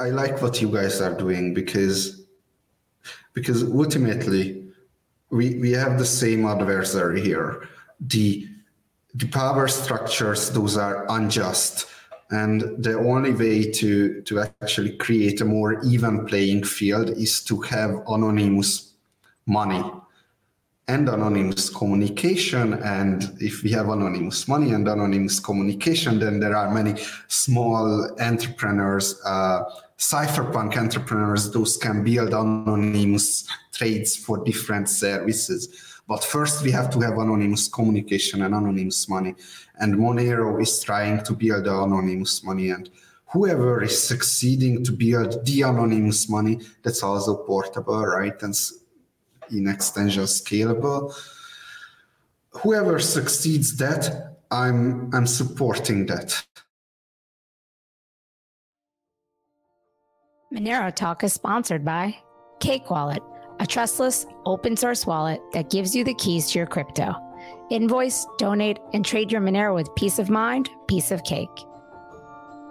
I like what you guys are doing because because ultimately we we have the same adversary here. The the power structures those are unjust and the only way to to actually create a more even playing field is to have anonymous money and anonymous communication. And if we have anonymous money and anonymous communication, then there are many small entrepreneurs, uh, cypherpunk entrepreneurs, those can build anonymous trades for different services. But first, we have to have anonymous communication and anonymous money. And Monero is trying to build the anonymous money. And whoever is succeeding to build the anonymous money, that's also portable, right? And in extension scalable. Whoever succeeds that, I'm I'm supporting that. Monero Talk is sponsored by Cake Wallet, a trustless open source wallet that gives you the keys to your crypto. Invoice, donate, and trade your Monero with peace of mind, piece of cake.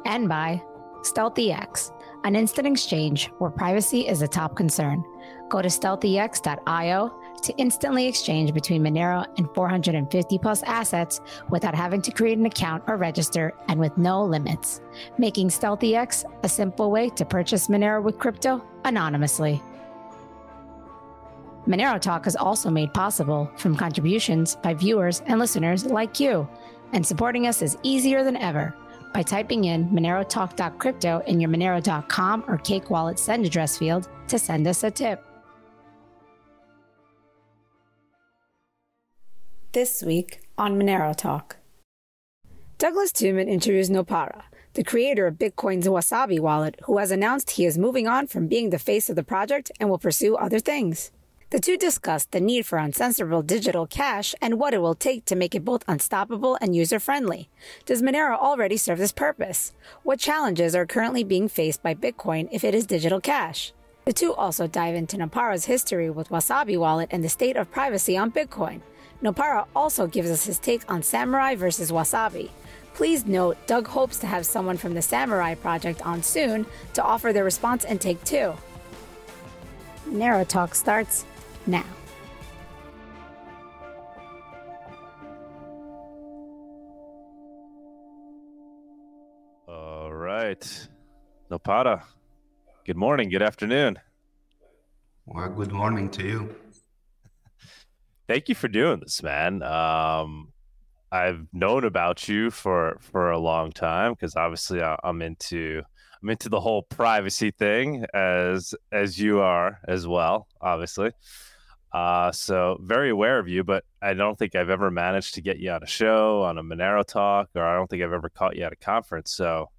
And by StealthEX, an instant exchange where privacy is a top concern. Go to stealthex.io to instantly exchange between Monero and 450 plus assets without having to create an account or register and with no limits, making StealthEX a simple way to purchase Monero with crypto anonymously. Monero Talk is also made possible from contributions by viewers and listeners like you, and supporting us is easier than ever by typing in monerotalk.crypto in your monero.com or Cake Wallet send address field to send us a tip. This week on Monero Talk. Douglas Tuman interviews Nopara, the creator of Bitcoin's Wasabi wallet, who has announced he is moving on from being the face of the project and will pursue other things. The two discuss the need for uncensorable digital cash and what it will take to make it both unstoppable and user friendly. Does Monero already serve this purpose? What challenges are currently being faced by Bitcoin if it is digital cash? The two also dive into Nopara's history with Wasabi Wallet and the state of privacy on Bitcoin. Nopara also gives us his take on Samourai versus Wasabi. Please note, Doug hopes to have someone from the Samourai project on soon to offer their response and take too. Monero Talk starts now. All right. Nopara, good morning, good afternoon. Well, good morning to you thank you for doing this, man. Um, I've known about you for for a long time because obviously I'm into I'm into the whole privacy thing as as you are as well, obviously. Uh, so very aware of you, but I don't think I've ever managed to get you on a show, on a Monero talk, or I don't think I've ever caught you at a conference. So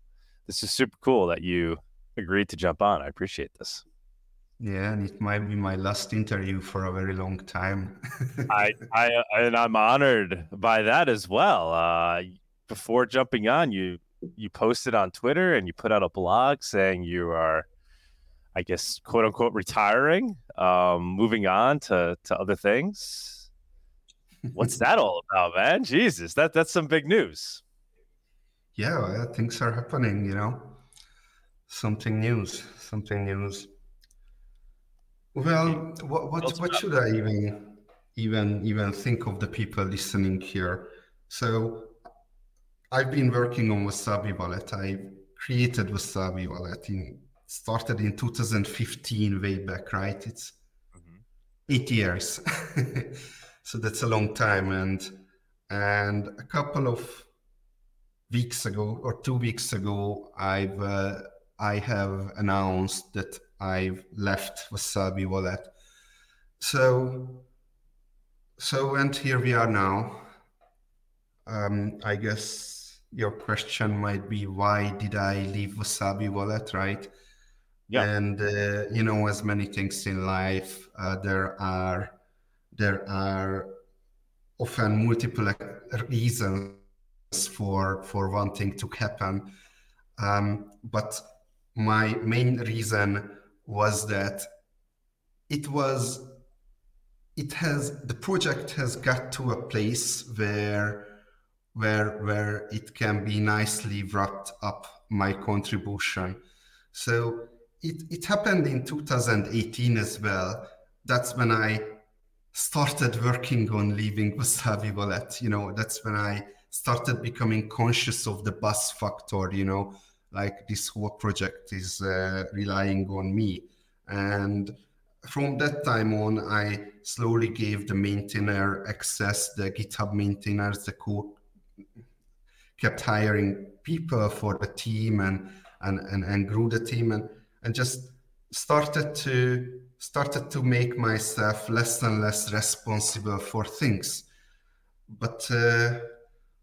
this is super cool that you agreed to jump on. I appreciate this. Yeah, and it might be my last interview for a very long time. I, I, and I'm honored by that as well. Uh, before jumping on, you you posted on Twitter and you put out a blog saying you are, I guess, quote unquote, retiring, um, moving on to to other things. What's that all about, man? Jesus, that that's some big news. Yeah, well, things are happening. You know, something news, something news. Well, what what, what should I even even even think of the people listening here? So I've been working on Wasabi Wallet. I created Wasabi Wallet in started in 2015 way back, right? It's mm-hmm. eight years. so that's a long time. And and a couple of weeks ago or two weeks ago, I've uh, I have announced that I've left Wasabi Wallet. So, so and here we are now. Um, I guess your question might be why did I leave Wasabi Wallet, right? Yeah. And uh, you know, as many things in life, uh, there are there are often multiple reasons for for wanting to happen. Um, but my main reason was that it was it has the project has got to a place where where where it can be nicely wrapped up my contribution So it, it happened in 2018 as well. That's when I started working on leaving Wasabi Wallet. You know, that's when I started becoming conscious of the bus factor, you know, like this whole project is uh, relying on me. And from that time on, I slowly gave the maintainer access, the GitHub maintainers, the code, kept hiring people for the team and, and, and, and grew the team and, and just started to started to make myself less and less responsible for things. But uh,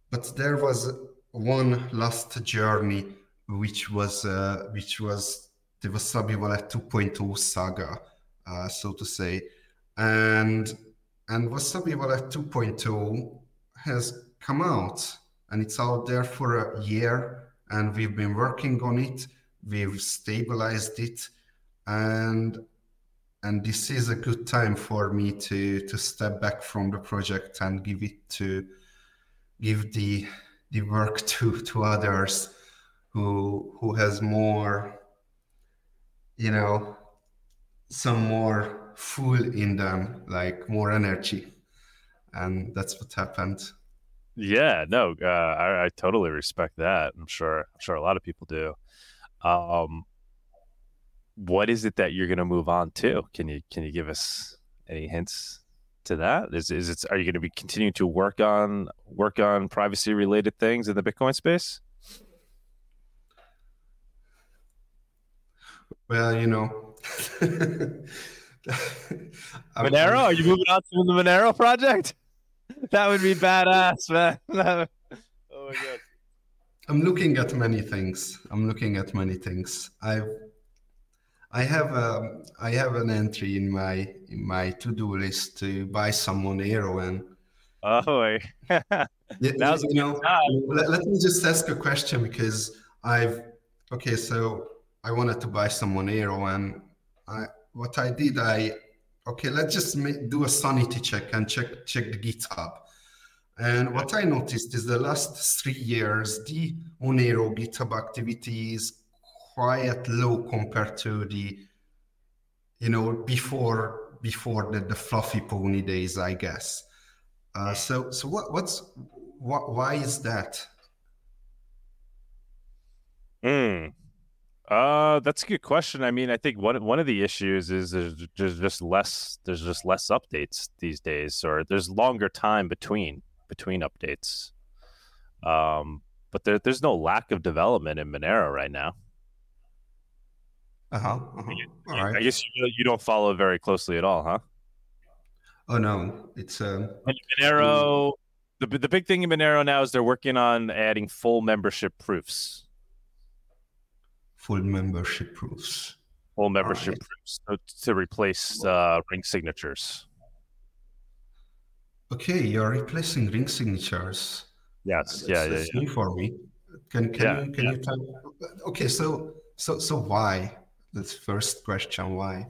but there was one last journey which was uh, which was the Wasabi Wallet 2.0 saga uh, so to say. And and Wasabi Wallet 2.0 has come out and it's out there for a year and we've been working on it. We've stabilized it and and this is a good time for me to to step back from the project and give it to give the the work to to others who who has more you know some more full in them, like more energy. And that's what happened. Yeah, no, uh, I, I, totally respect that. I'm sure, I'm sure a lot of people do. Um, what is it that you're going to move on to? Can you can you give us any hints to that? Is is it are you going to be continuing to work on work on privacy related things in the Bitcoin space? Well, you know, Monero? Are you moving on to the Monero project? That would be badass, man. oh my god. I'm looking at many things. I'm looking at many things. I I have a um, I have an entry in my in my to-do list to buy some Monero and Oh, Now's you know, let, let me just ask a question because I've okay, so I wanted to buy some Monero, and I, what I did, I okay, let's just make, do a sanity check and check check the GitHub. And what I noticed is the last three years, the Monero GitHub activity is quite low compared to the, you know, before before the, the fluffy pony days, I guess. Uh, so so what what's what why is that? Hmm. Uh, that's a good question. I mean, I think one one of the issues is there's just, just less there's just less updates these days, or there's longer time between between updates. Um, but there, there's no lack of development in Monero right now. Uh huh. Uh-huh. All right. I guess you, you don't follow very closely at all, huh? Oh no, it's uh, Monero. The the big thing in Monero now is they're working on adding full membership proofs full membership proofs. Full membership right. proofs to replace uh, ring signatures. Okay, you're replacing ring signatures. Yes, that's, yeah, that's yeah, new for me. Can can yeah, you can yeah. you tell? Okay, so so so why? That's first question. Why?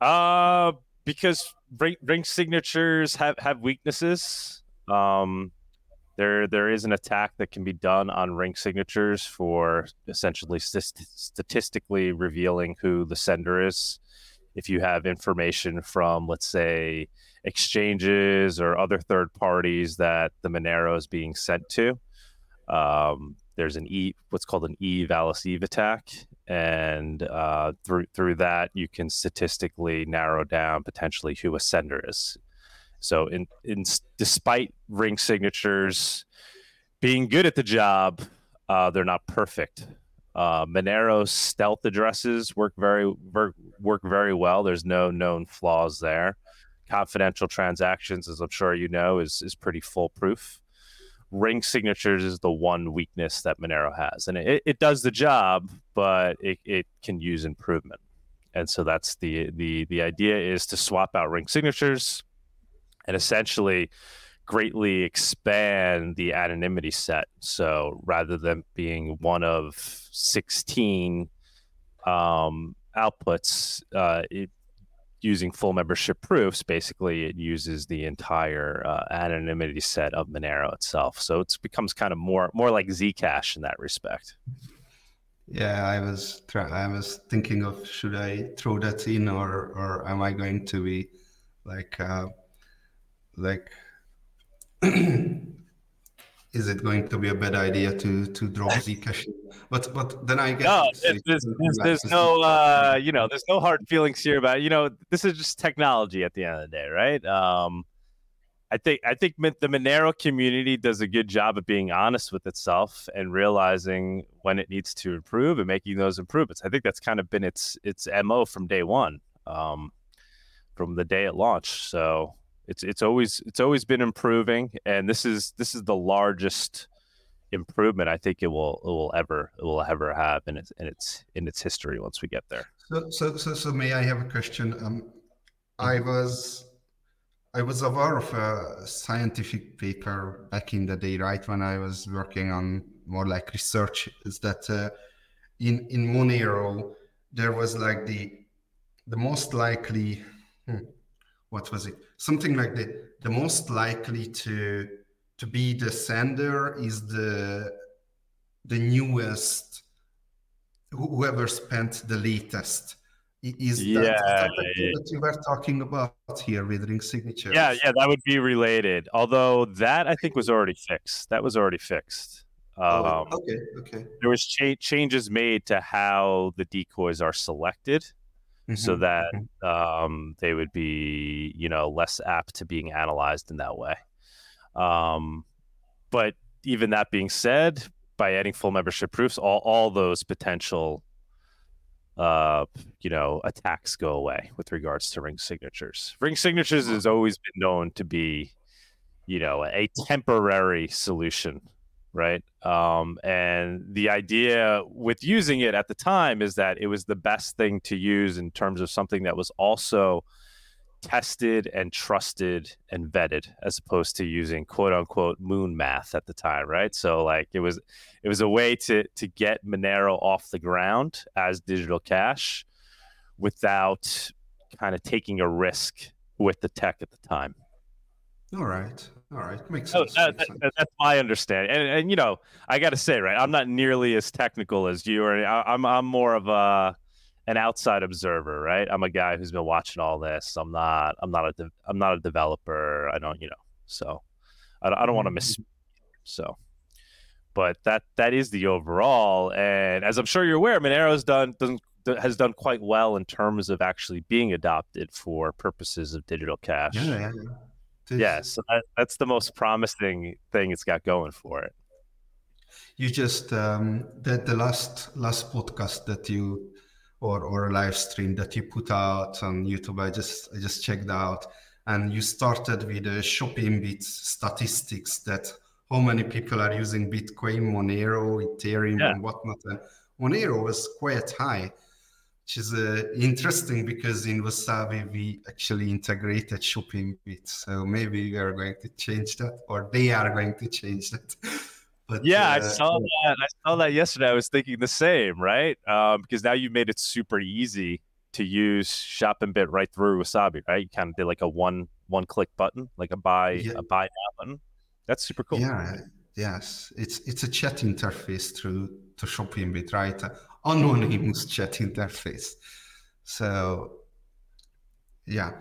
Uh, because ring, ring signatures have have weaknesses. Um, there there is an attack that can be done on ring signatures for essentially st- statistically revealing who the sender is. If you have information from let's say exchanges or other third parties that the monero is being sent to um, there's an e what's called an e valus eve attack. And uh, through through that you can statistically narrow down potentially who a sender is so, in, in despite ring signatures being good at the job, uh, they're not perfect. Uh, Monero's stealth addresses work very work, work very well. There's no known flaws there. Confidential transactions, as I'm sure you know, is is pretty foolproof. Ring signatures is the one weakness that Monero has, and it, it does the job, but it, it can use improvement. And so that's the the the idea is to swap out ring signatures and essentially greatly expand the anonymity set. So rather than being one of 16 um, outputs, uh, it, using full membership proofs, basically it uses the entire uh, anonymity set of Monero itself. So it becomes kind of more more like Zcash in that respect. Yeah, I was I was thinking of should I throw that in or or am I going to be like uh, like is it going to be a bad idea to to drop Zcash? But but then I guess no, there's, there's, there's, there's no uh, you know there's no hard feelings here about you know this is just technology at the end of the day, right? Um, I think I think the Monero community does a good job of being honest with itself and realizing when it needs to improve and making those improvements. I think that's kind of been its its mo from day one, um, from the day it launched. So it's it's always it's always been improving, and this is this is the largest improvement I think it will it will ever it will ever have in its in its in its history once we get there. So so so, so may I have a question? Um, I was I was aware of a scientific paper back in the day, right when I was working on more like research. Is that uh, in in Monero there was like the the most likely hmm, what was it something like the the most likely to to be the sender is the the newest whoever spent the latest is yeah, that, yeah, that you were talking about here with ring signatures? Yeah, yeah, that would be related. Although that I think was already fixed. That was already fixed. Oh, um, oh, okay, okay. There was cha- changes made to how the decoys are selected, mm-hmm, so that um, they would be, you know, less apt to being analyzed in that way. Um, but even that being said, by adding full membership proofs, all all those potential uh, you know, attacks go away with regards to ring signatures. Ring signatures has always been known to be, you know, a temporary solution, right? Um, and the idea with using it at the time is that it was the best thing to use in terms of something that was also tested and trusted and vetted as opposed to using quote unquote moon math at the time right so like it was it was a way to to get monero off the ground as digital cash without kind of taking a risk with the tech at the time all right all right makes sense, that, makes sense. that's my understanding and, and you know i gotta say right i'm not nearly as technical as you or i'm i'm more of a an outside observer, right? I'm a guy who's been watching all this. I'm not. I'm not a. De- I'm not a developer. I don't. You know. So, I, I don't want to miss. Mm-hmm. So, but that that is the overall. And as I'm sure you're aware, Monero's done doesn't has done quite well in terms of actually being adopted for purposes of digital cash. Yeah, yeah, yeah. Yeah so that, that's the most promising thing it's got going for it. You just um, that the last last podcast that you or or a live stream that you put out on YouTube. I just I just checked out, and you started with a shopping Shopinbit statistics that how many people are using Bitcoin, Monero, Ethereum, yeah. and whatnot. And Monero was quite high, which is uh, interesting because in Wasabi we actually integrated Shopinbit. So maybe we are going to change that, or they are going to change that. But yeah, uh, I saw that. I saw that yesterday. I was thinking the same, right? Um, because now you made it super easy to use Shopinbit right through Wasabi, right? You kind of did like a one one click button, like a buy yeah. a buy now button. That's super cool. Yeah, yes, it's it's a chat interface through to Shopinbit, right? Anonymous chat interface. So, yeah,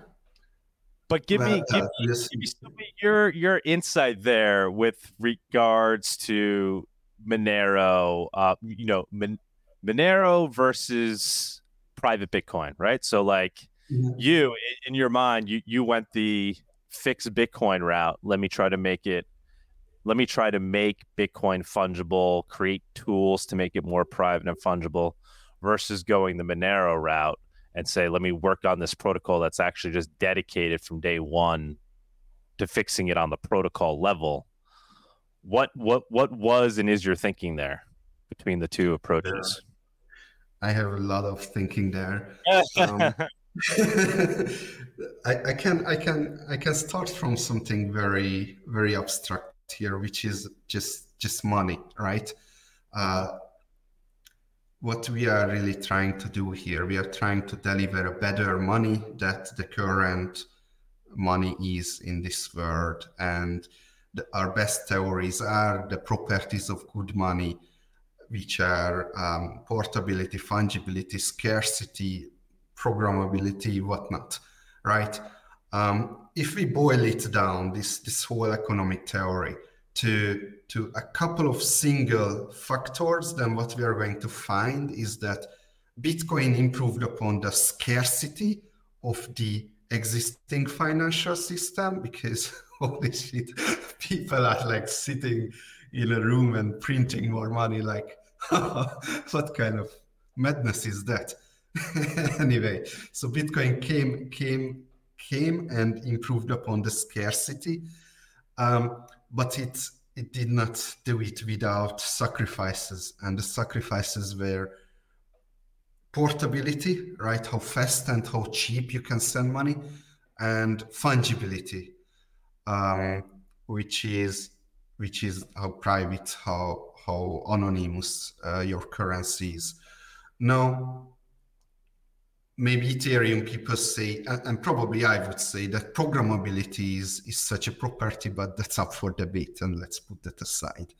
but give me, give, uh, me, give me your your insight there with regards to Monero. Uh, you know, Mon- Monero versus private Bitcoin, right? So, like mm-hmm. you in your mind, you you went the fixed Bitcoin route. Let me try to make it. Let me try to make Bitcoin fungible. Create tools to make it more private and fungible, versus going the Monero route and say, let me work on this protocol that's actually just dedicated from day one to fixing it on the protocol level. What what what was and is your thinking there between the two approaches? I have a lot of thinking there. um, I, I can I can I can start from something very very abstract here, which is just just money, right? Uh, what we are really trying to do here. We are trying to deliver a better money that the current money is in this world. And the, our best theories are the properties of good money which are um, portability, fungibility, scarcity, programmability, whatnot, right? Um, if we boil it down, this this whole economic theory to to a couple of single factors, then what we are going to find is that Bitcoin improved upon the scarcity of the existing financial system because holy shit, people are like sitting in a room and printing more money. Like, what kind of madness is that? anyway, so Bitcoin came came came and improved upon the scarcity, um, but it it did not do it without sacrifices, and the sacrifices were portability, right? How fast and how cheap you can send money, and fungibility, um, which is which is how private, how how anonymous uh, your currency is. Now, maybe Ethereum people say, and probably I would say that programmability is, is such a property, but that's up for debate, and let's put that aside.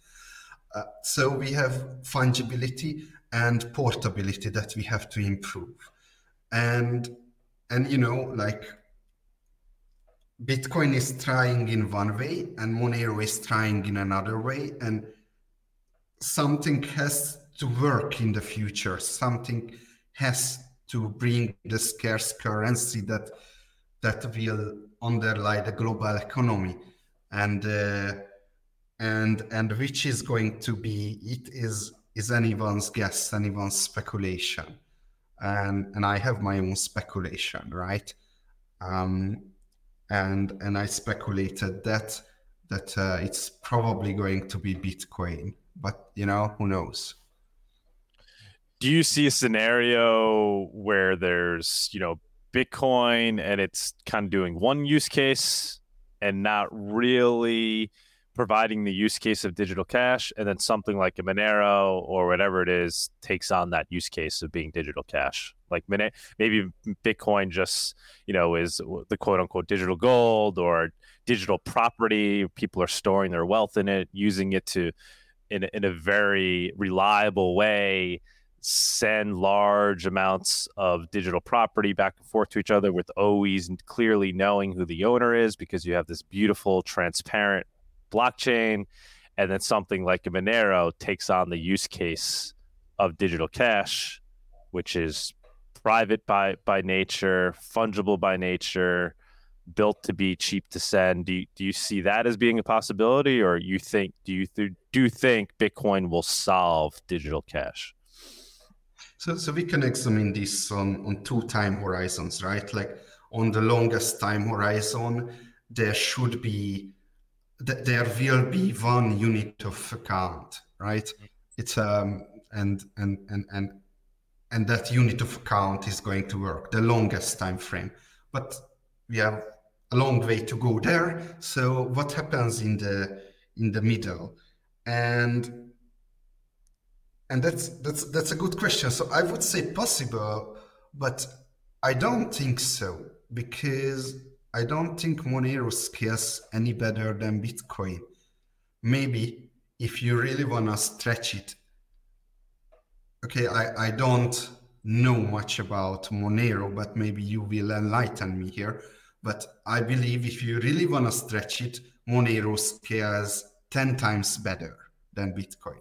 Uh, so we have fungibility and portability that we have to improve, and and you know like Bitcoin is trying in one way and Monero is trying in another way. And something has to work in the future. Something has to bring the scarce currency that that will underlie the global economy. And uh, and and which is going to be it is is anyone's guess, anyone's speculation. And and I have my own speculation, right? Um, and and I speculated that that uh, it's probably going to be Bitcoin, but you know who knows. Do you see a scenario where there's you know Bitcoin and it's kind of doing one use case and not really providing the use case of digital cash, and then something like a Monero or whatever it is takes on that use case of being digital cash. Like maybe Bitcoin just you know is the quote unquote digital gold or digital property. People are storing their wealth in it, using it to in in a very reliable way send large amounts of digital property back and forth to each other with always clearly knowing who the owner is because you have this beautiful transparent blockchain. And then something like a Monero takes on the use case of digital cash, which is private by, by nature, fungible by nature, built to be cheap to send. Do you, do you see that as being a possibility, or you think do you th- do you think Bitcoin will solve digital cash? So, so we can examine this on, on two time horizons, right? Like on the longest time horizon, there should be there will be one unit of account, right? It's um and and and and and that unit of account is going to work the longest time frame. But we have a long way to go there. So what happens in the in the middle? And and that's that's that's a good question. So I would say possible, but I don't think so because I don't think Monero scales any better than Bitcoin. Maybe if you really want to stretch it. Okay, I, I don't know much about Monero, but maybe you will enlighten me here. But I believe if you really want to stretch it, Monero scales 10 times better than Bitcoin,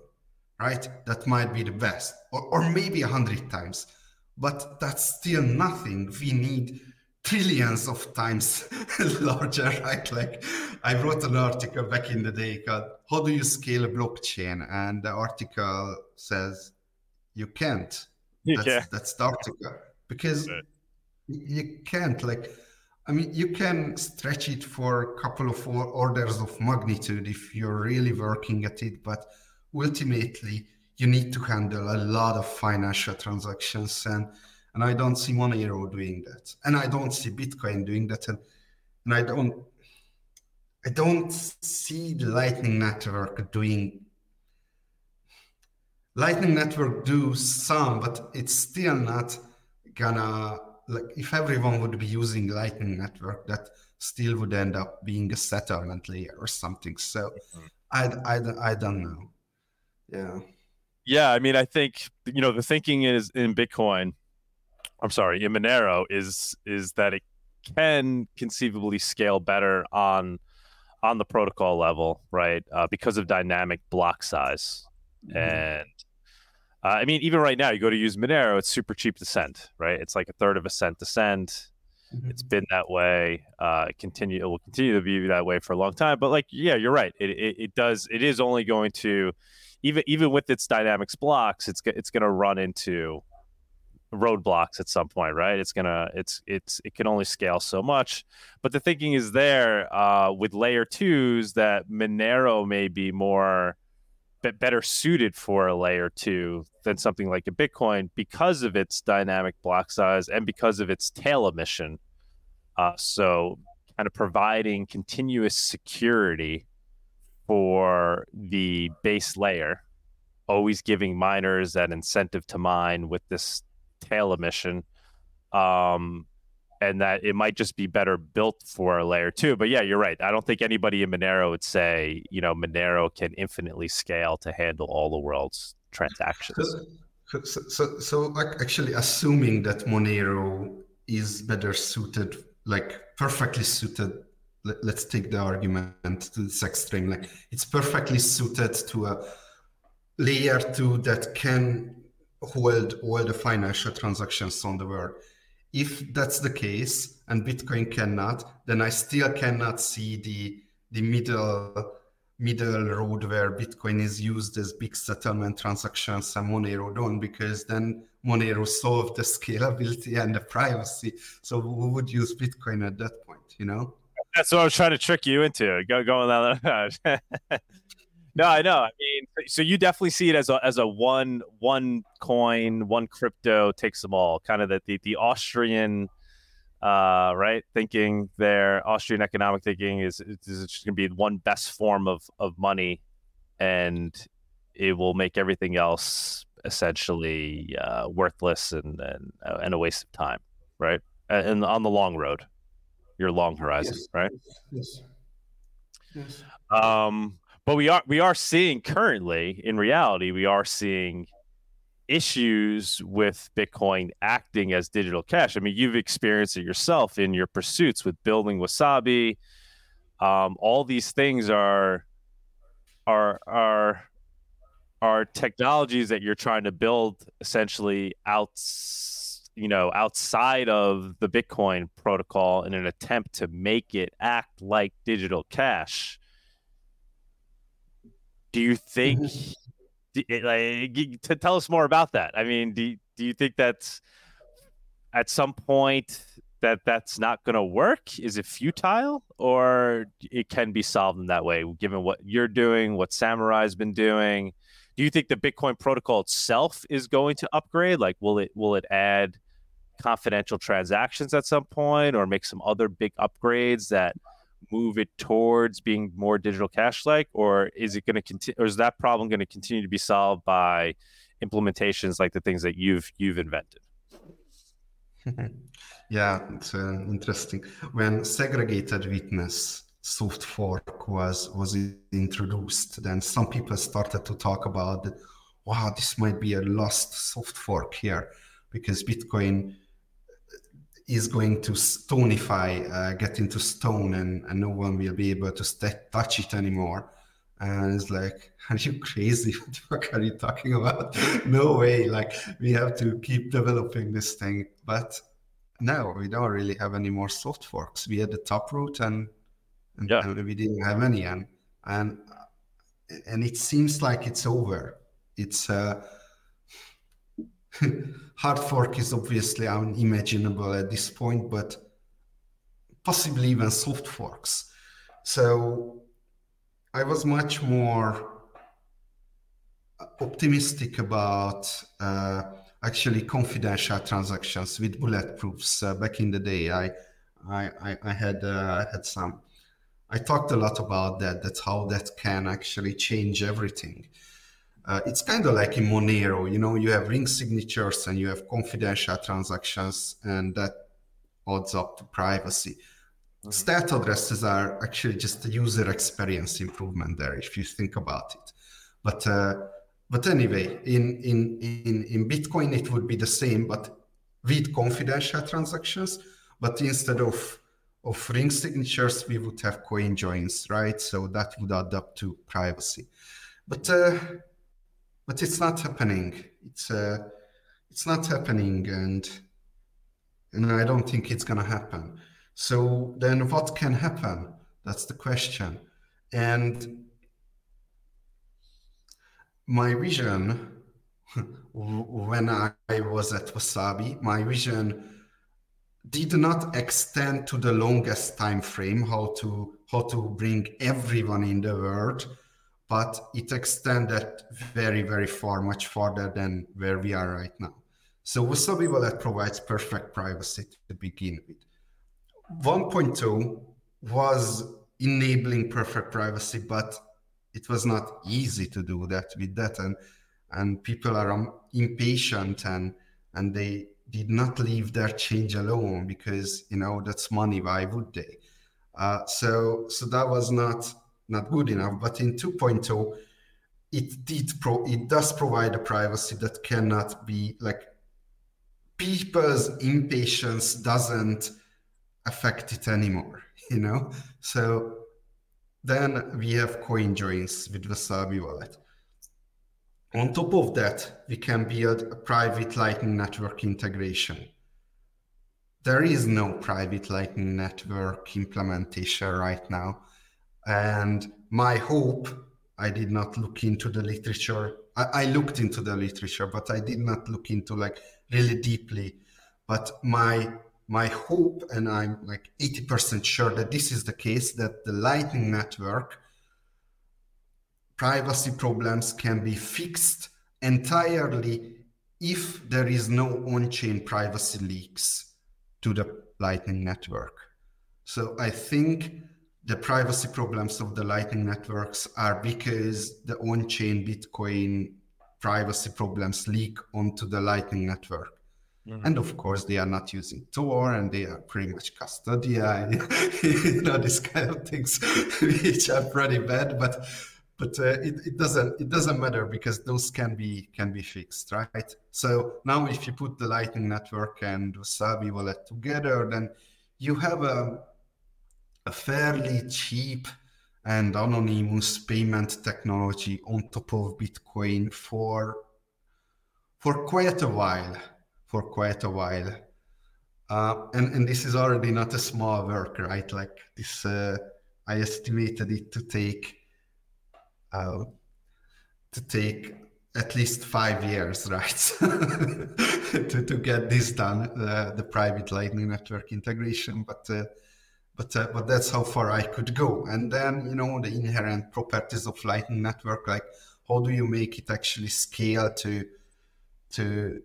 right? That might be the best, or, or maybe 100 times. But that's still nothing. We need trillions of times larger, right? Like I wrote an article back in the day called How Do You Scale a Blockchain? And the article says you can't. You that's, can. that's the article. Because right. you can't like I mean you can stretch it for a couple of orders of magnitude if you're really working at it, but ultimately you need to handle a lot of financial transactions and and I don't see Monero doing that. And I don't see Bitcoin doing that. And, and I don't I don't see the Lightning Network doing Lightning Network do some, but it's still not gonna like if everyone would be using Lightning Network, that still would end up being a settlement layer or something. So mm-hmm. I, I, I don't know. Yeah. Yeah, I mean, I think you know the thinking is in Bitcoin. I'm sorry, in Monero is is that it can conceivably scale better on on the protocol level, right? Uh, because of dynamic block size, mm-hmm. and uh, I mean, even right now, you go to use Monero, it's super cheap to send, right? It's like a third of a cent to send. Mm-hmm. It's been that way. Uh, continue. It will continue to be that way for a long time. But like, yeah, you're right. It, it, it does. It is only going to even even with its dynamics blocks, it's it's going to run into roadblocks at some point, right? It's gonna it's it's it can only scale so much. But the thinking is there uh, with layer twos that Monero may be more but better suited for a layer two than something like a Bitcoin because of its dynamic block size and because of its tail emission. Uh, so, kind of providing continuous security for the base layer, always giving miners that incentive to mine with this tail emission. Um, and that it might just be better built for a layer two. But yeah, you're right. I don't think anybody in Monero would say, you know, Monero can infinitely scale to handle all the world's transactions. So, so, so, so actually, assuming that Monero is better suited, like perfectly suited let, us take the argument to this extreme. Like it's perfectly suited to a layer two that can hold all the financial transactions on the world. If that's the case and bitcoin cannot then i still cannot see the the middle middle road where bitcoin is used as big settlement transactions and monero don't because then monero solved the scalability and the privacy. So who would use bitcoin at that point you know that's what I was trying to trick you into. Go going that. no, I know. I mean, so you definitely see it as a as a one one coin, one crypto takes them all. Kind of the the, the Austrian, uh, right thinking there. Austrian economic thinking is is just going to be one best form of of money, and it will make everything else essentially uh, worthless and and uh, and a waste of time, right? And on the long road your long horizon, yes. right? Yes. Yes. Um, but we are we are seeing currently in reality we are seeing issues with Bitcoin acting as digital cash. I mean, you've experienced it yourself in your pursuits with building Wasabi. Um, all these things are are are are technologies that you're trying to build essentially outside you know, outside of the Bitcoin protocol in an attempt to make it act like digital cash. Do you think? Mm-hmm. like, to tell us more about that. I mean, do do you think that's at some point that that's not going to work? Is it futile, or it can be solved in that way? Given what you're doing, what Samourai's been doing, do you think the Bitcoin protocol itself is going to upgrade? Like, will it will it add confidential transactions at some point or make some other big upgrades that move it towards being more digital cash like or is it going to continue or is that problem going to continue to be solved by implementations like the things that you've you've invented? Yeah it's uh, interesting. When segregated witness soft fork was was introduced then some people started to talk about wow this might be a lost soft fork here because bitcoin is going to stonify, uh, get into stone, and, and no one will be able to st- touch it anymore. And it's like, are you crazy? What the fuck are you talking about? no way. Like, we have to keep developing this thing. But no, we don't really have any more soft forks. We had the Taproot, and, and, yeah. and we didn't have any. And, and, and it seems like it's over. It's, uh, hard fork is obviously unimaginable at this point, but possibly even soft forks. So I was much more optimistic about uh, actually confidential transactions with bulletproofs. Uh, back in the day, I I, I had uh, had some. I talked a lot about that. That's how that can actually change everything. Uh, it's kind of like in Monero, you know, you have ring signatures and you have confidential transactions, and that adds up to privacy. Mm-hmm. Stealth addresses are actually just a user experience improvement there, if you think about it. But uh, but anyway, in, in, in, in Bitcoin, it would be the same, but with confidential transactions. But instead of of ring signatures, we would have coin joins, right? So that would add up to privacy. But uh, but it's not happening. It's uh, it's not happening, and and I don't think it's gonna happen. So then, what can happen? That's the question. And my vision when I was at Wasabi, my vision did not extend to the longest time frame how to how to bring everyone in the world but it extended very very far much farther than where we are right now. So wasabi wallet provides perfect privacy to begin with. 1.2 was enabling perfect privacy but it was not easy to do that with that and and people are um, impatient and and they did not leave their change alone because you know that's money why would they? Uh, so so that was not not good enough but in 2.0 it did pro it does provide a privacy that cannot be like people's impatience doesn't affect it anymore you know so then we have coin joins with wasabi wallet on top of that, we can build a private Lightning Network integration. There is no private Lightning Network implementation right now. And my hope, I did not look into the literature. I, I looked into the literature, but I did not look into like really deeply. But my my hope, and I'm like 80% sure that this is the case, that the Lightning Network privacy problems can be fixed entirely if there is no on-chain privacy leaks to the Lightning Network. So I think the privacy problems of the Lightning networks are because the on-chain Bitcoin privacy problems leak onto the Lightning Network. Mm-hmm. And of course, they are not using Tor and they are pretty much custodial, you know, these kind of things, which are pretty bad. But but uh, it, it doesn't it doesn't matter because those can be can be fixed right so now if you put the lightning network and wasabi wallet together then you have a, a fairly cheap and anonymous payment technology on top of bitcoin for for quite a while for quite a while. Uh, and and this is already not a small work right? Like this uh, i estimated it to take uh, to take at least five years, right, to, to get this done, uh, the private Lightning Network integration. But uh, but uh, but that's how far I could go. And then you know the inherent properties of Lightning Network, like how do you make it actually scale to to,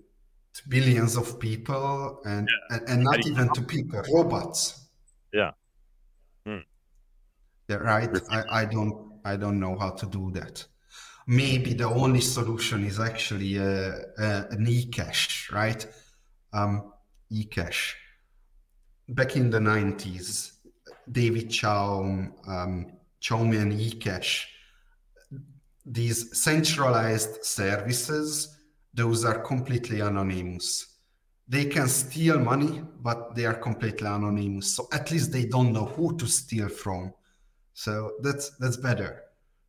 to billions of people and yeah. and, and, not even to people, robots. Yeah. Hmm. Yeah, right. I, I don't I don't know how to do that. Maybe the only solution is actually a, a, an eCash, right? Um, eCash. Back in the 90s, David Chaum, um, Chaumian eCash, these centralized services, those are completely anonymous. They can steal money, but they are completely anonymous. So at least they don't know who to steal from. So that's that's better,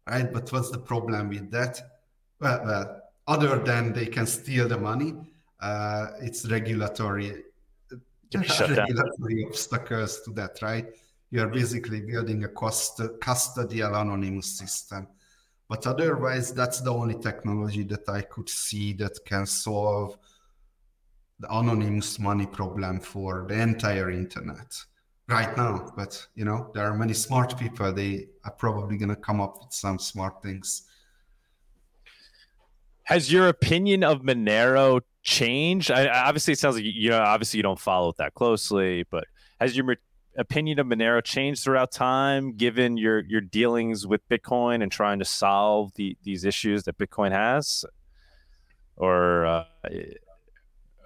right? But what's the problem with that? Well, well other than they can steal the money, uh, it's regulatory regulatory obstacles to that, right? You are basically building a cost, custodial anonymous system. But otherwise, that's the only technology that I could see that can solve the anonymous money problem for the entire internet right now. But you know there are many smart people. They are probably going to come up with some smart things. Has your opinion of monero changed? I, obviously it sounds like you know obviously you don't follow it that closely but has your opinion of monero changed throughout time given your your dealings with bitcoin and trying to solve the these issues that bitcoin has or uh,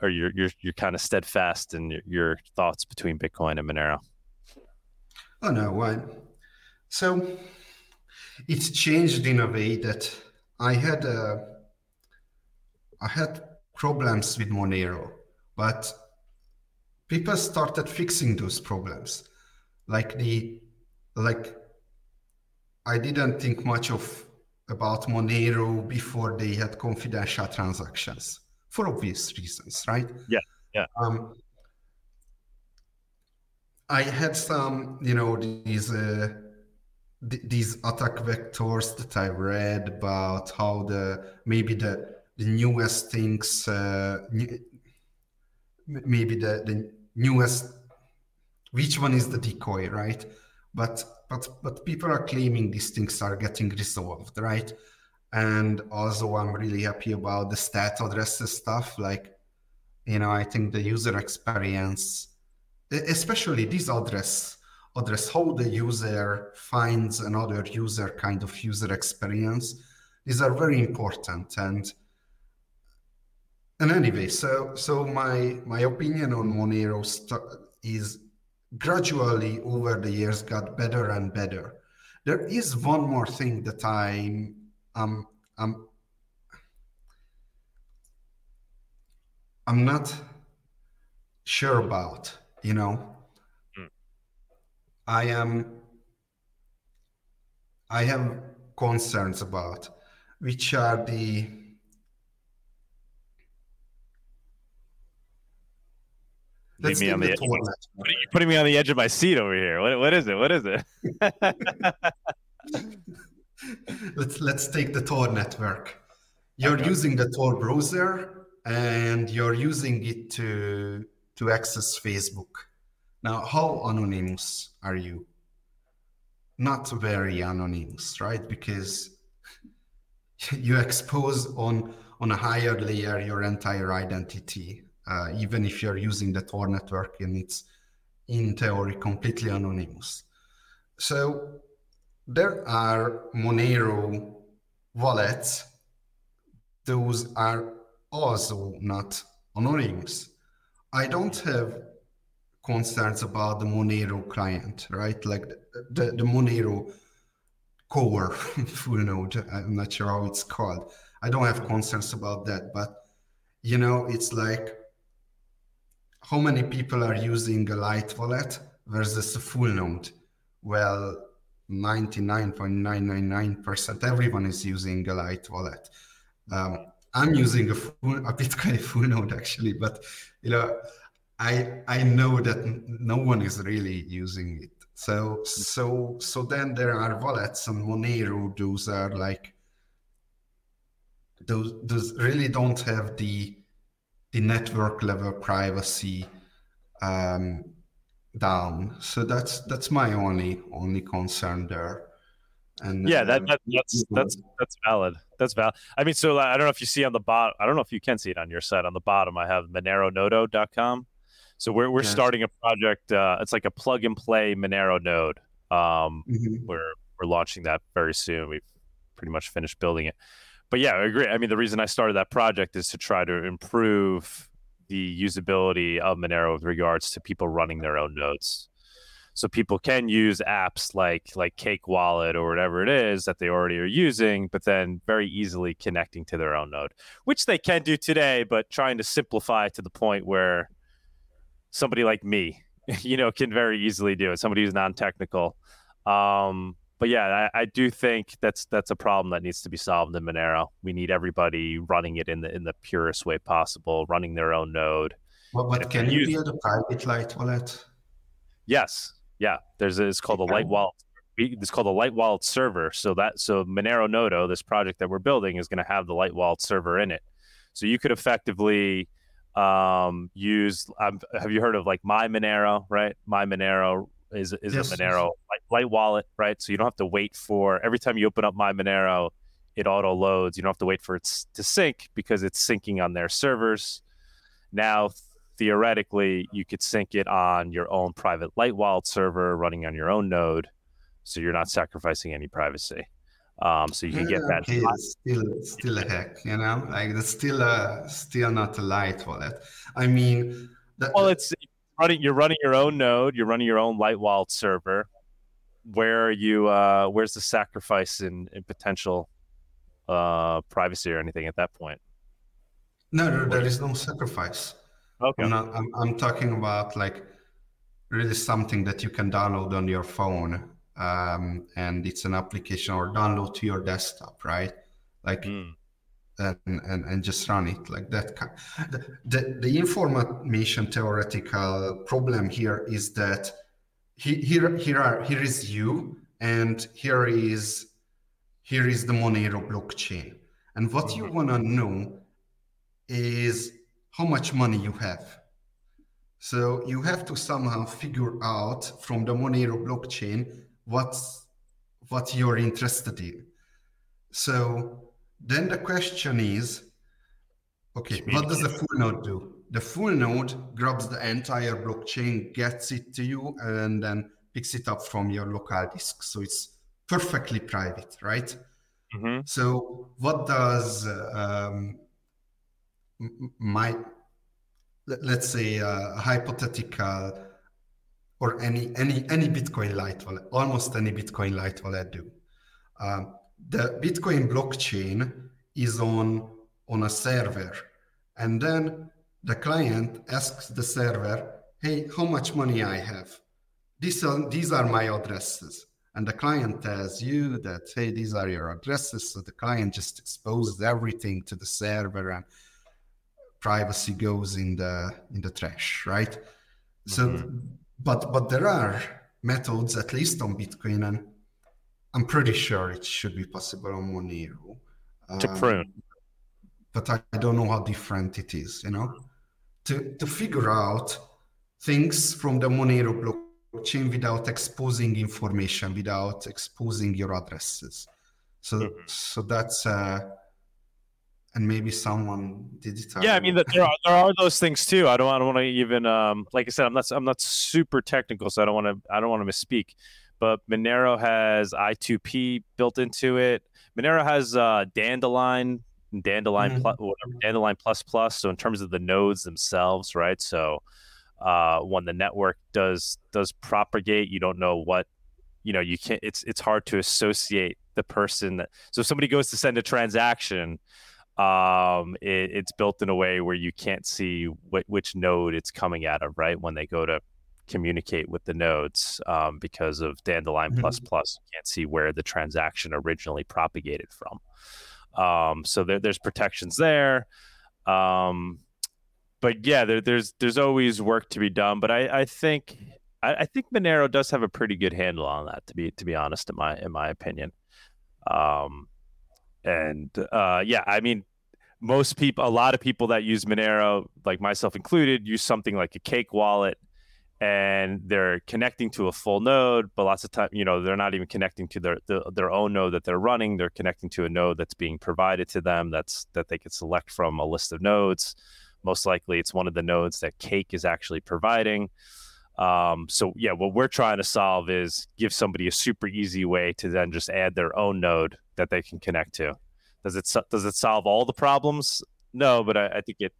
or you're you're you're kind of steadfast in your, your thoughts between bitcoin and monero Oh no, why? So it's changed in a way that I had a I had problems with Monero, but people started fixing those problems. Like the like I didn't think much of about Monero before they had confidential transactions for obvious reasons, right? Yeah, yeah. Um, I had some, you know, these uh, th- these attack vectors that I read about how the maybe the the newest things, uh, new, maybe the the newest, which one is the decoy, right? But but but people are claiming these things are getting resolved, right? And also, I'm really happy about the stealth addresses stuff. Like, you know, I think the user experience, especially this address address how the user finds another user kind of user experience these are very important and and anyway so so my my opinion on monero st- is gradually over the years got better and better. There is one more thing that I'm um, I'm I'm not sure about, you know. Mm. I am I have concerns about which are the Let's me on the edge. You're putting me on the edge of my seat over here. What, what is it? What is it? let's let's take the Tor network. You're okay. using the Tor browser and you're using it to to access Facebook. Now, how anonymous are you? Not very anonymous, right? Because you expose on on a higher layer your entire identity uh, even if you're using the Tor network and it's in theory completely anonymous. So there are Monero wallets. Those are also not anonymous. I don't have concerns about the Monero client, right? Like the, the, the Monero core full node. I'm not sure how it's called. I don't have concerns about that, but you know, it's like how many people are using a light wallet versus a full node? Well, 99.999% everyone is using a light wallet. Um, I'm using a full, a Bitcoin full node actually, but you know, I I know that no one is really using it. So so so then there are wallets and Monero. Those are like those those really don't have the the network level privacy um, down. So that's that's my only only concern there. And yeah, that, um, that, that's that's that's valid. That's valid. I mean, so I don't know if you see on the bottom. I don't know if you can see it on your side. On the bottom, I have moneronodo.com. So we're we're yes. starting a project. Uh, it's like a plug and play Monero node. Um, mm-hmm. We're we're launching that very soon. We've pretty much finished building it but yeah, I agree. I mean, the reason I started that project is to try to improve the usability of Monero with regards to people running their own nodes. So people can use apps like like Cake Wallet or whatever it is that they already are using, but then very easily connecting to their own node, which they can do today, but trying to simplify to the point where somebody like me, you know, can very easily do it. Somebody who's non-technical. Um, but yeah, I, I, do think that's that's a problem that needs to be solved in Monero. We need everybody running it in the in the purest way possible, running their own node. Well, but can you use a private light wallet? Yes, yeah. There's a, it's called a light wallet. It's called a light wallet server. So that so Monero Nodo, this project that we're building, is going to have the light wallet server in it. So you could effectively um, use. Um, have you heard of like My Monero? Right, My Monero is is yes. a Monero light, light wallet, right? So you don't have to wait for every time you open up my Monero, it auto loads. You don't have to wait for it to sync because it's syncing on their servers. Now, theoretically, you could sync it on your own private light wallet server running on your own node, so you're not sacrificing any privacy. Um, so you can get that. Okay, still, still a hack, you know, like that's still a still not a light wallet. I mean, that, well, it's running you're running your own node, you're running your own light wallet server. Where are you uh where's the sacrifice in, in potential uh privacy or anything at that point? No, no there is no sacrifice. Okay. I'm, not, I'm, I'm talking about like really something that you can download on your phone um, and it's an application or download to your desktop, right? Like, mm. And, and, and just run it like that. The, the, the information theoretical problem here is that he, here, here, are, here is you and here is, here is the Monero blockchain. And what mm-hmm. you want to know is how much money you have. So you have to somehow figure out from the Monero blockchain what's what you're interested in. So then the question is, okay, what does the full node do? The full node grabs the entire blockchain, gets it to you, and then picks it up from your local disk. So it's perfectly private, right? Mm-hmm. So what does um, my let's say a hypothetical or any any any Bitcoin light wallet, almost any Bitcoin light wallet do. Um, the Bitcoin blockchain is on on a server, and then the client asks the server, "Hey, how much money I have? These are these are my addresses." And the client tells you that, "Hey, these are your addresses." So the client just exposes everything to the server, and privacy goes in the in the trash, right? Mm-hmm. So but but there are methods, at least on Bitcoin, and I'm pretty sure it should be possible on Monero. To um, prune. But I, I don't know how different it is, you know? To to figure out things from the Monero blockchain without exposing information, without exposing your addresses. So mm-hmm. so that's uh and maybe someone did it. Yeah, I mean, there are there are those things too. I don't, I don't want to even, um, like I said, I'm not I'm not super technical, so I don't want to I don't want to misspeak. But Monero has I2P built into it. Monero has uh, Dandelion, Dandelion, mm-hmm. plus, whatever, Dandelion plus plus. So in terms of the nodes themselves, right? So uh, when the network does does propagate, you don't know what you know. You can't. It's it's hard to associate the person that. So if somebody goes to send a transaction um, it, it's built in a way where you can't see wh- which node it's coming out of, right? When they go to communicate with the nodes um, because of Dandelion mm-hmm. plus plus, you can't see where the transaction originally propagated from. Um, so there, there's protections there. Um, but yeah, there, there's there's always work to be done. But I, I think I, I, think Monero does have a pretty good handle on that. To be to be honest, in my in my opinion. Um, and uh, yeah, I mean, most people, a lot of people that use Monero, like myself included, use something like a Cake wallet, and they're connecting to a full node. But lots of time, you know, they're not even connecting to their the, their own node that they're running. They're connecting to a node that's being provided to them. That's that they can select from a list of nodes. Most likely, it's one of the nodes that Cake is actually providing. Um, so yeah, what we're trying to solve is give somebody a super easy way to then just add their own node that they can connect to. Does it does it solve all the problems? No, but I, I think it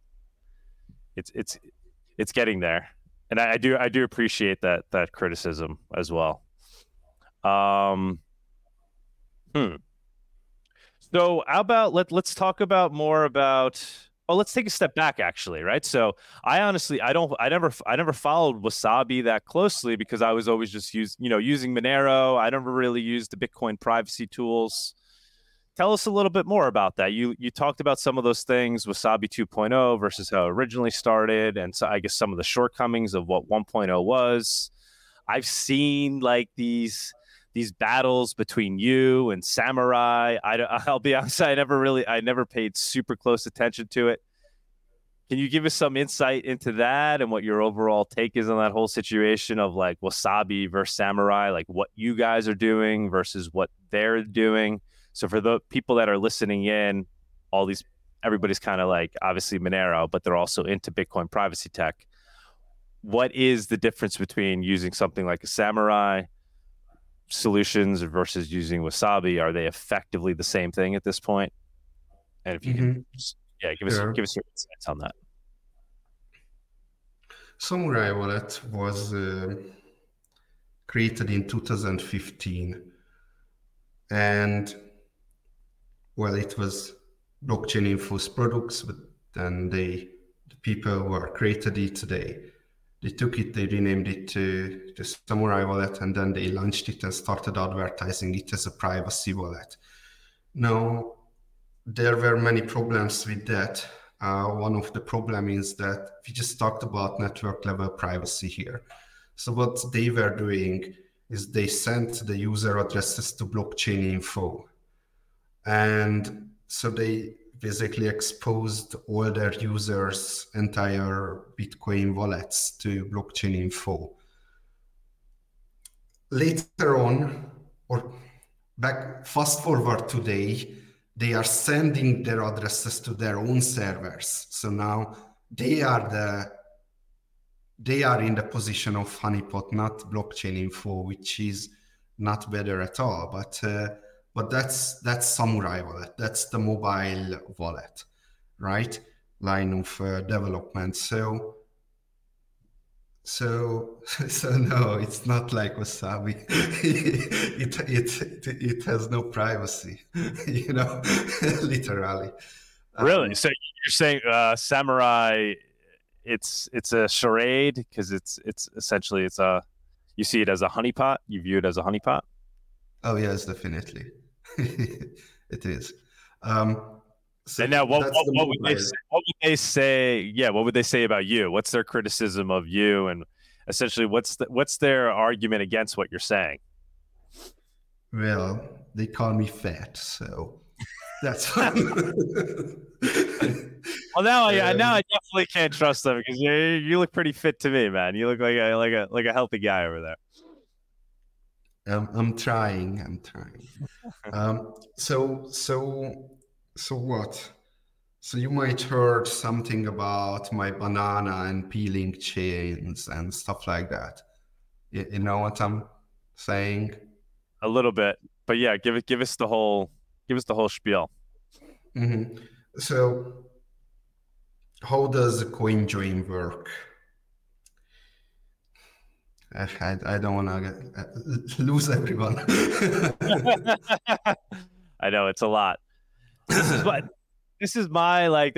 it's it's it's getting there, and I, I, do I do appreciate that that criticism as well. Um, hmm. So how about let let's talk about more about Oh, let's take a step back actually, right? So I honestly I don't I never I never followed Wasabi that closely because I was always just use you know using Monero. I never really used the Bitcoin privacy tools. Tell us a little bit more about that. You you talked about some of those things, Wasabi 2.0 versus how it originally started, and so I guess some of the shortcomings of what 1.0 was. I've seen like these these battles between you and Samourai. I, I'll be honest, I never really, I never paid super close attention to it. Can you give us some insight into that and what your overall take is on that whole situation of like Wasabi versus Samourai, like what you guys are doing versus what they're doing? So for the people that are listening in, all these, everybody's kind of like obviously Monero, but they're also into Bitcoin privacy tech. What is the difference between using something like a Samourai solutions versus using wasabi are they effectively the same thing at this point? point and if you mm-hmm. can just, yeah give us give us your insights on that samourai wallet was uh, created in 2015 and well it was blockchain infos products but Then they, the people who are created it, they they took it, they renamed it to the Samourai wallet, and then they launched it and started advertising it as a privacy wallet. Now, there were many problems with that. Uh, one of the problem is that we just talked about network level privacy here. So what they were doing is they sent the user addresses to blockchain info. And so they basically exposed all their users' entire Bitcoin wallets to blockchain info. Later on, or back fast forward today, they are sending their addresses to their own servers. So now they are the they are in the position of honeypot, not blockchain info, which is not better at all. But uh, but that's that's Samourai wallet. That's the mobile wallet, right? Line of uh, development. So so so no, it's not like Wasabi. it, it it it has no privacy, you know, literally. Really? Um, so you're saying uh, Samourai? It's it's a charade because it's it's essentially it's a you see it as a honeypot. You view it as a honeypot. Oh yes, definitely. It is. Um, so and now, what, what, what would they say, what would they say? Yeah, what would they say about you? What's their criticism of you, and essentially, what's the, what's their argument against what you're saying? Well, they call me fat, so that's. well, now, I, um, now I definitely can't trust them because you, you look pretty fit to me, man. You look like a like a like a healthy guy over there. I'm, I'm trying. I'm trying. um, so so so what? So you might heard something about my banana and peeling chains and stuff like that. You, you know what I'm saying? A little bit, but yeah, give it. Give us the whole. Give us the whole spiel. Mm-hmm. So, how does a CoinJoin work? I, I don't want to uh, lose everyone. I know it's a lot. This is what this is my like.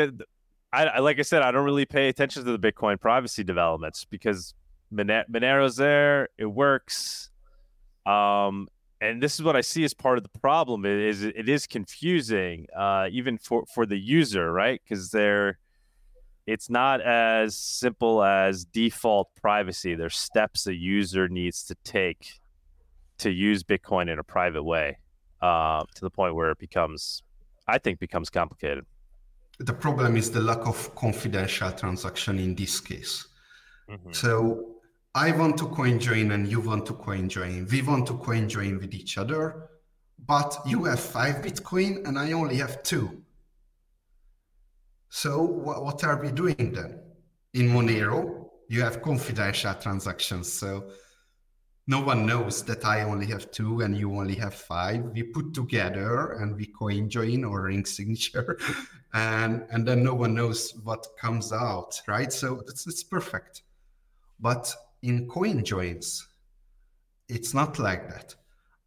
I like I said, I don't really pay attention to the Bitcoin privacy developments because Monero's there, it works. Um, and this is what I see as part of the problem. It is it is confusing, uh, even for for the user, right? Because they're it's not as simple as default privacy. There's steps a user needs to take to use Bitcoin in a private way, uh, to the point where it becomes, I think, becomes complicated. The problem is the lack of confidential transaction in this case. Mm-hmm. So I want to CoinJoin and you want to CoinJoin. We want to CoinJoin with each other, but you have five Bitcoin and I only have two. So what, what are we doing then? In Monero, you have confidential transactions. So no one knows that I only have two and you only have five. We put together and we coin join or ring signature, and and then no one knows what comes out, right? So it's it's perfect. But in coin joins, it's not like that.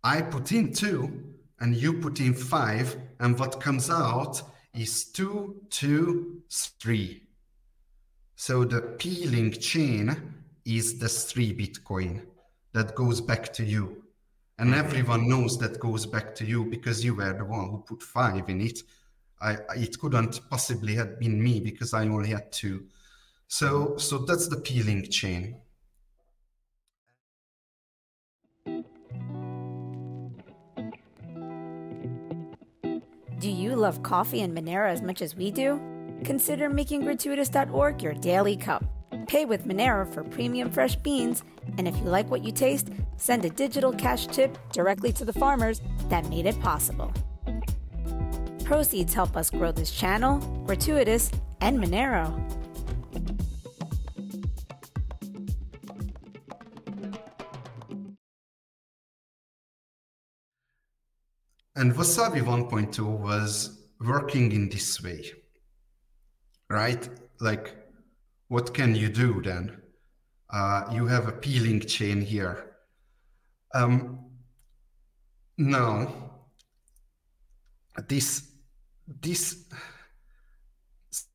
I put in two and you put in five, and what comes out is two, two, three. So the peeling chain is the three Bitcoin that goes back to you. And mm-hmm. everyone knows that goes back to you because you were the one who put five in it. I, it couldn't possibly have been me because I only had two. So, so that's the peeling chain. Do you love coffee and Monero as much as we do? Consider making gratuitous.org your daily cup. Pay with Monero for premium fresh beans, and if you like what you taste, send a digital cash tip directly to the farmers that made it possible. Proceeds help us grow this channel, Gratuitous, and Monero. And Wasabi 1.2 was working in this way, right? Like, what can you do then? Uh, you have a peeling chain here. Um, now, this this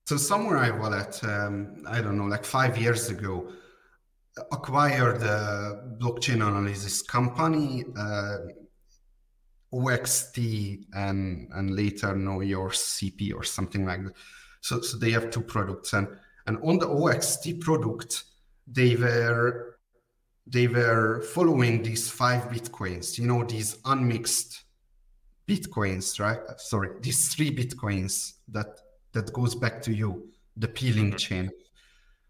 so somewhere Samourai Wallet, um, I don't know, like five years ago, acquired a blockchain analysis company, uh, OXT, and and later Know Your CP or something like that. So, so they have two products, and and on the OXT product, they were they were following these five bitcoins. You know, these unmixed bitcoins, right? Sorry, these three bitcoins that that goes back to you, the peeling mm-hmm. chain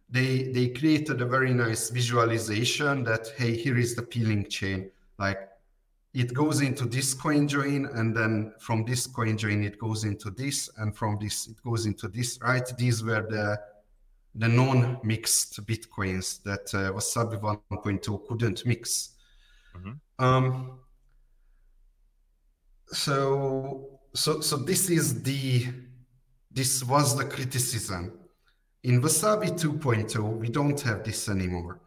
they they created a very nice visualization that hey here is the peeling chain like it goes into this coin join and then from this coin join it goes into this and from this it goes into this right these were the the non-mixed bitcoins that uh, wasabi 1.2 couldn't mix mm-hmm. um, so so so this is the this was the criticism in Wasabi 2.0, we don't have this anymore.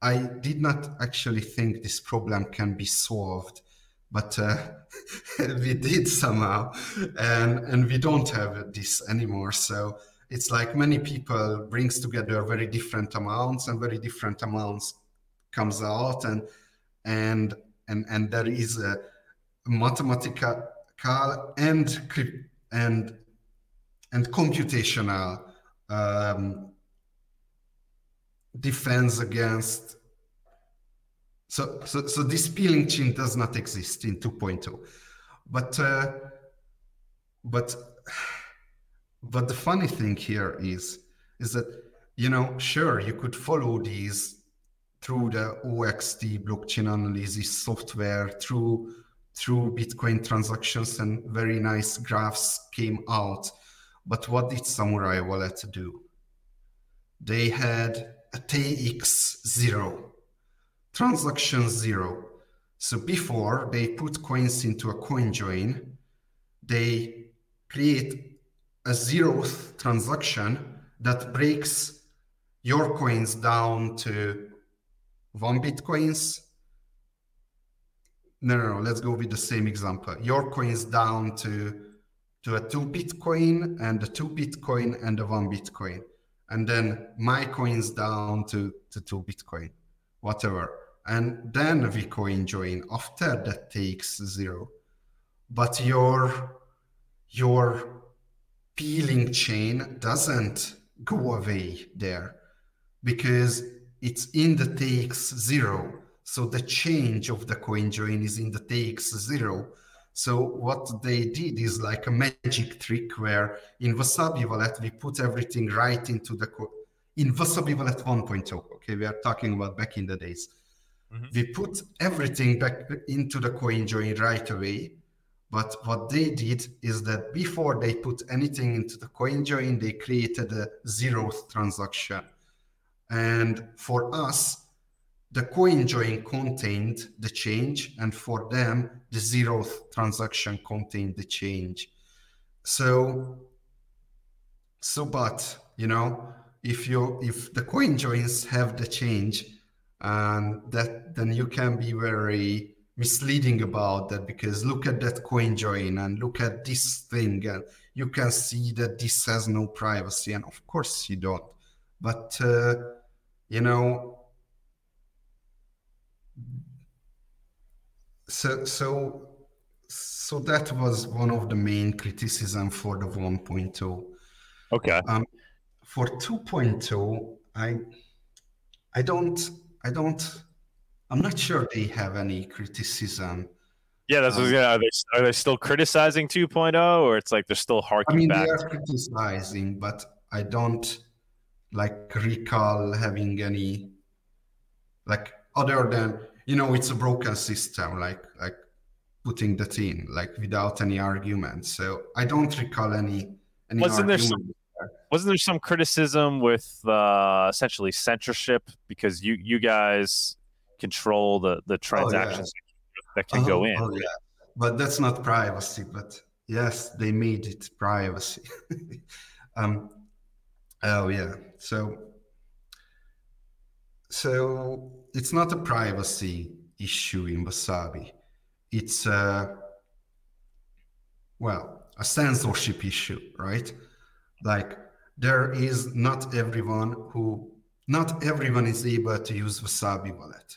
I did not actually think this problem can be solved, but uh, we did somehow, and and we don't have this anymore. So it's like many people brings together very different amounts, and very different amounts comes out, and and and and there is a mathematical and and and computational um, defense against so, so so this peeling chain does not exist in 2.0 but uh, but but the funny thing here is is that you know sure you could follow these through the oxt blockchain analysis software through through bitcoin transactions and very nice graphs came out. But what did Samourai Wallet do? They had a TX0, transaction zero. So before they put coins into a coin join, they create a zeroth transaction that breaks your coins down to one bitcoins. No, no, no, let's go with the same example. Your coins down to to a two Bitcoin and a two Bitcoin and a one Bitcoin. And then my coins down to, to two Bitcoin, whatever. And then we coin join after that TX0. But your your peeling chain doesn't go away there because it's in the TX0. So the change of the coin join is in the TX0 so what they did is like a magic trick where in Wasabi Wallet, we put everything right into the, co- in Wasabi Wallet 1.0, okay, we are talking about back in the days. Mm-hmm. We put everything back into the coin join right away. But what they did is that before they put anything into the coin join, they created a zeroth transaction. And for us, the coin join contained the change, and for them, the zeroth transaction contained the change. So, so but you know, if you if the coin joins have the change, and that then you can be very misleading about that because look at that coin join and look at this thing and you can see that this has no privacy and of course you don't. But uh, you know so so so that was one of the main criticism for the 1.0 okay. Um, for 2.0 i i don't i don't i'm not sure they have any criticism. Yeah that's um, yeah are they are they still criticizing 2.0 or it's like they're still harking i mean back? they are criticizing but i don't like recall having any like other than you know it's a broken system like like putting that in like without any argument. So i don't recall any any wasn't there some there. Wasn't there some criticism with uh essentially censorship because you you guys control the the transactions oh, yeah. that can go in oh, yeah. but that's not privacy but yes they made it privacy um oh yeah so so it's not a privacy issue in Wasabi. It's a, well, a censorship issue, right? Like there is not everyone who not everyone is able to use Wasabi wallet.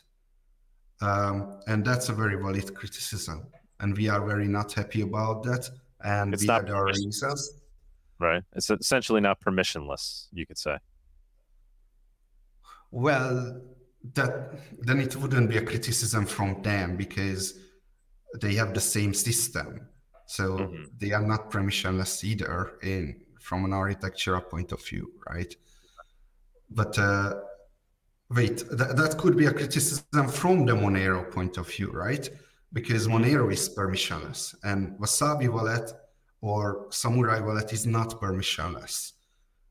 Um, and that's a very valid criticism. And we are very not happy about that. And It's we not had our reasons. Right. It's essentially not permissionless, you could say. Well, that then it wouldn't be a criticism from them because they have the same system. So Mhm. they are not permissionless either in from an architectural point of view, right? But uh, wait, th- that could be a criticism from the Monero point of view, right? Because Monero is permissionless and Wasabi wallet or Samourai wallet is not permissionless,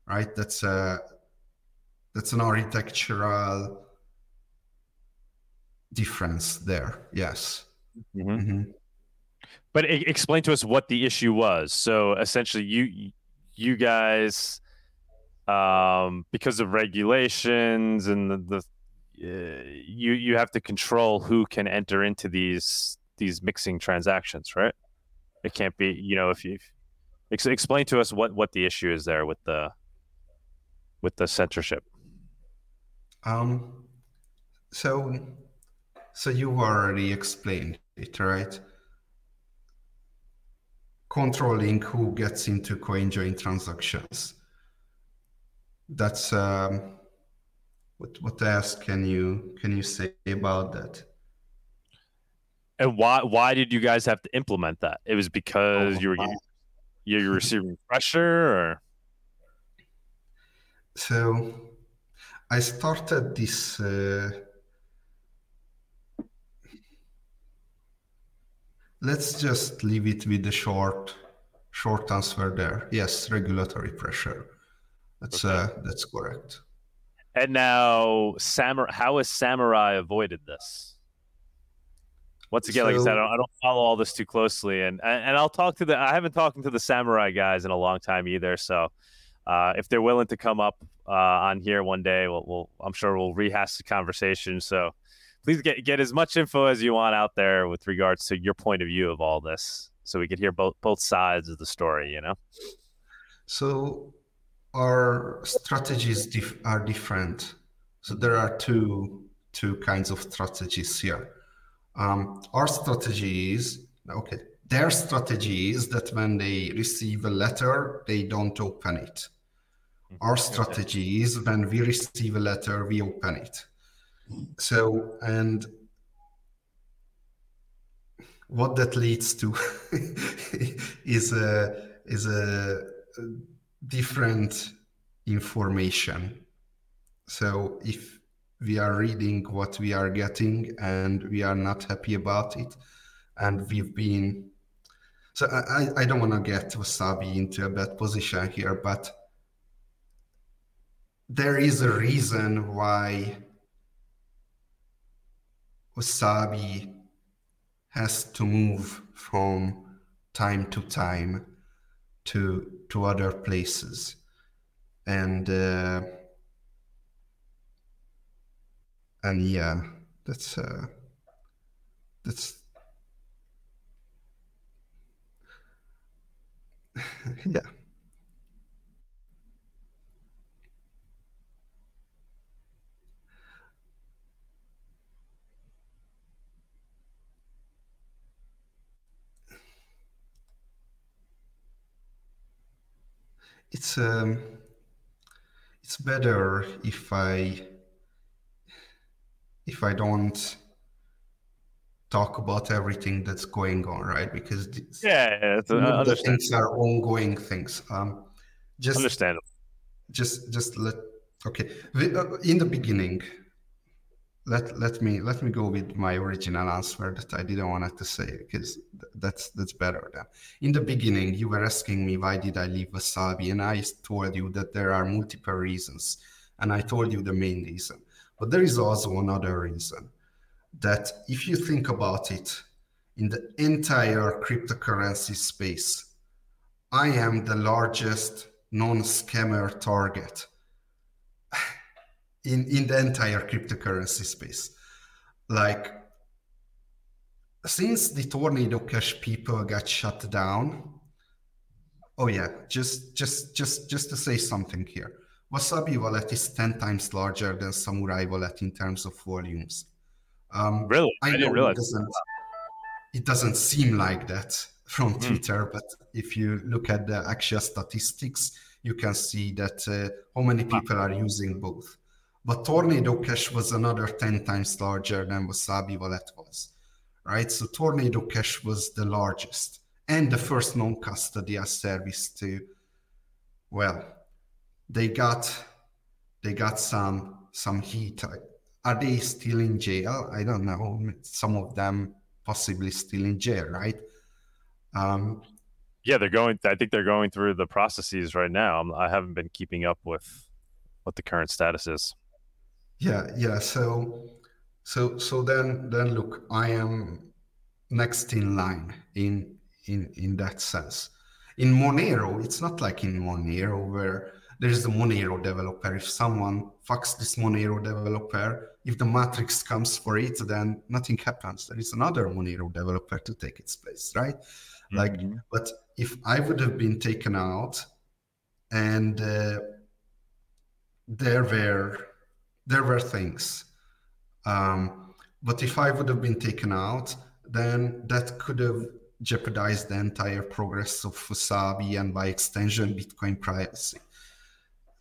right? That's a that's an architectural difference there. Yes. Mhm. Mhm. But explain to us what the issue was. So essentially, you you guys, um, because of regulations and the, the uh, you you have to control who can enter into these these mixing transactions, right? It can't be, you know, if you ex- explain to us what what the issue is there with the with the censorship. Um, so, so you already explained it, right? Controlling who gets into CoinJoin transactions. That's um, what. What else can you can you say about that? And why why did you guys have to implement that? It was because Oh, you were wow. getting, you were receiving pressure, or So, I started this. Uh, let's just leave it with the short, short answer there. Yes, regulatory pressure. That's uh, that's correct. And now, Samourai, how has Samourai avoided this? Once again, like I said, I don't, I don't follow all this too closely, and and and I'll talk to the. I haven't talked to the Samourai guys in a long time either. So, uh, if they're willing to come up uh, on here one day, we'll, we'll I'm sure we'll rehash the conversation. So, please get get as much info as you want out there with regards to your point of view of all this, so we could hear both both sides of the story. You know. So our strategies dif- are different. So there are two two kinds of strategies here. Um, our strategy is okay. Their strategy is that when they receive a letter, they don't open it. Our strategy is when we receive a letter, we open it. So and what that leads to is a is a different information. So if we are reading what we are getting and we are not happy about it, and we've been so I, I- don't want to get Wasabi into a bad position here, but there is a reason why Wasabi has to move from time to time to to other places. And uh, and yeah that's uh, that's yeah it's um it's better if i if i don't talk about everything that's going on right? Because Yeah, yeah uh, the things are ongoing things. Um just understandable. just just let okay. Uh, in the beginning let let me let me go with my original answer that i didn't want to say because that's that's better then in the beginning you were asking me why did i leave wasabi? And i told you that there are multiple reasons and i told you the main reason. But there is also another reason that if you think about it in the entire cryptocurrency space i am the largest non-scammer target in in the entire cryptocurrency space like since the tornado cash people got shut down oh yeah, just just just just to say something here. Wasabi wallet is 10 times larger than Samourai wallet in terms of volumes. Um, really? I, I didn't realize. It doesn't, it doesn't seem like that from mm. Twitter, but if you look at the actual statistics, you can see that uh, how many people are using both. But Tornado Cash was another 10 times larger than Wasabi wallet was, right? So Tornado Cash was the largest and the first non-custodial service to, well, they got they got some some heat. Are they still in jail? I don't know. Some of them possibly still in jail, right? Um, yeah, they're going. I think they're going through the processes right now. I haven't been keeping up with what the current status is. Yeah, yeah. So, so, so then, then look, I am next in line in in in that sense. In Monero, it's not like in Monero where there is a Monero developer. If someone fucks this Monero developer, if the matrix comes for it, then nothing happens. There is another Monero developer to take its place, right? Mm-hmm. Like, but if I would have been taken out, and uh, there were there were things, um, but if I would have been taken out, then that could have jeopardized the entire progress of Wasabi and by extension Bitcoin privacy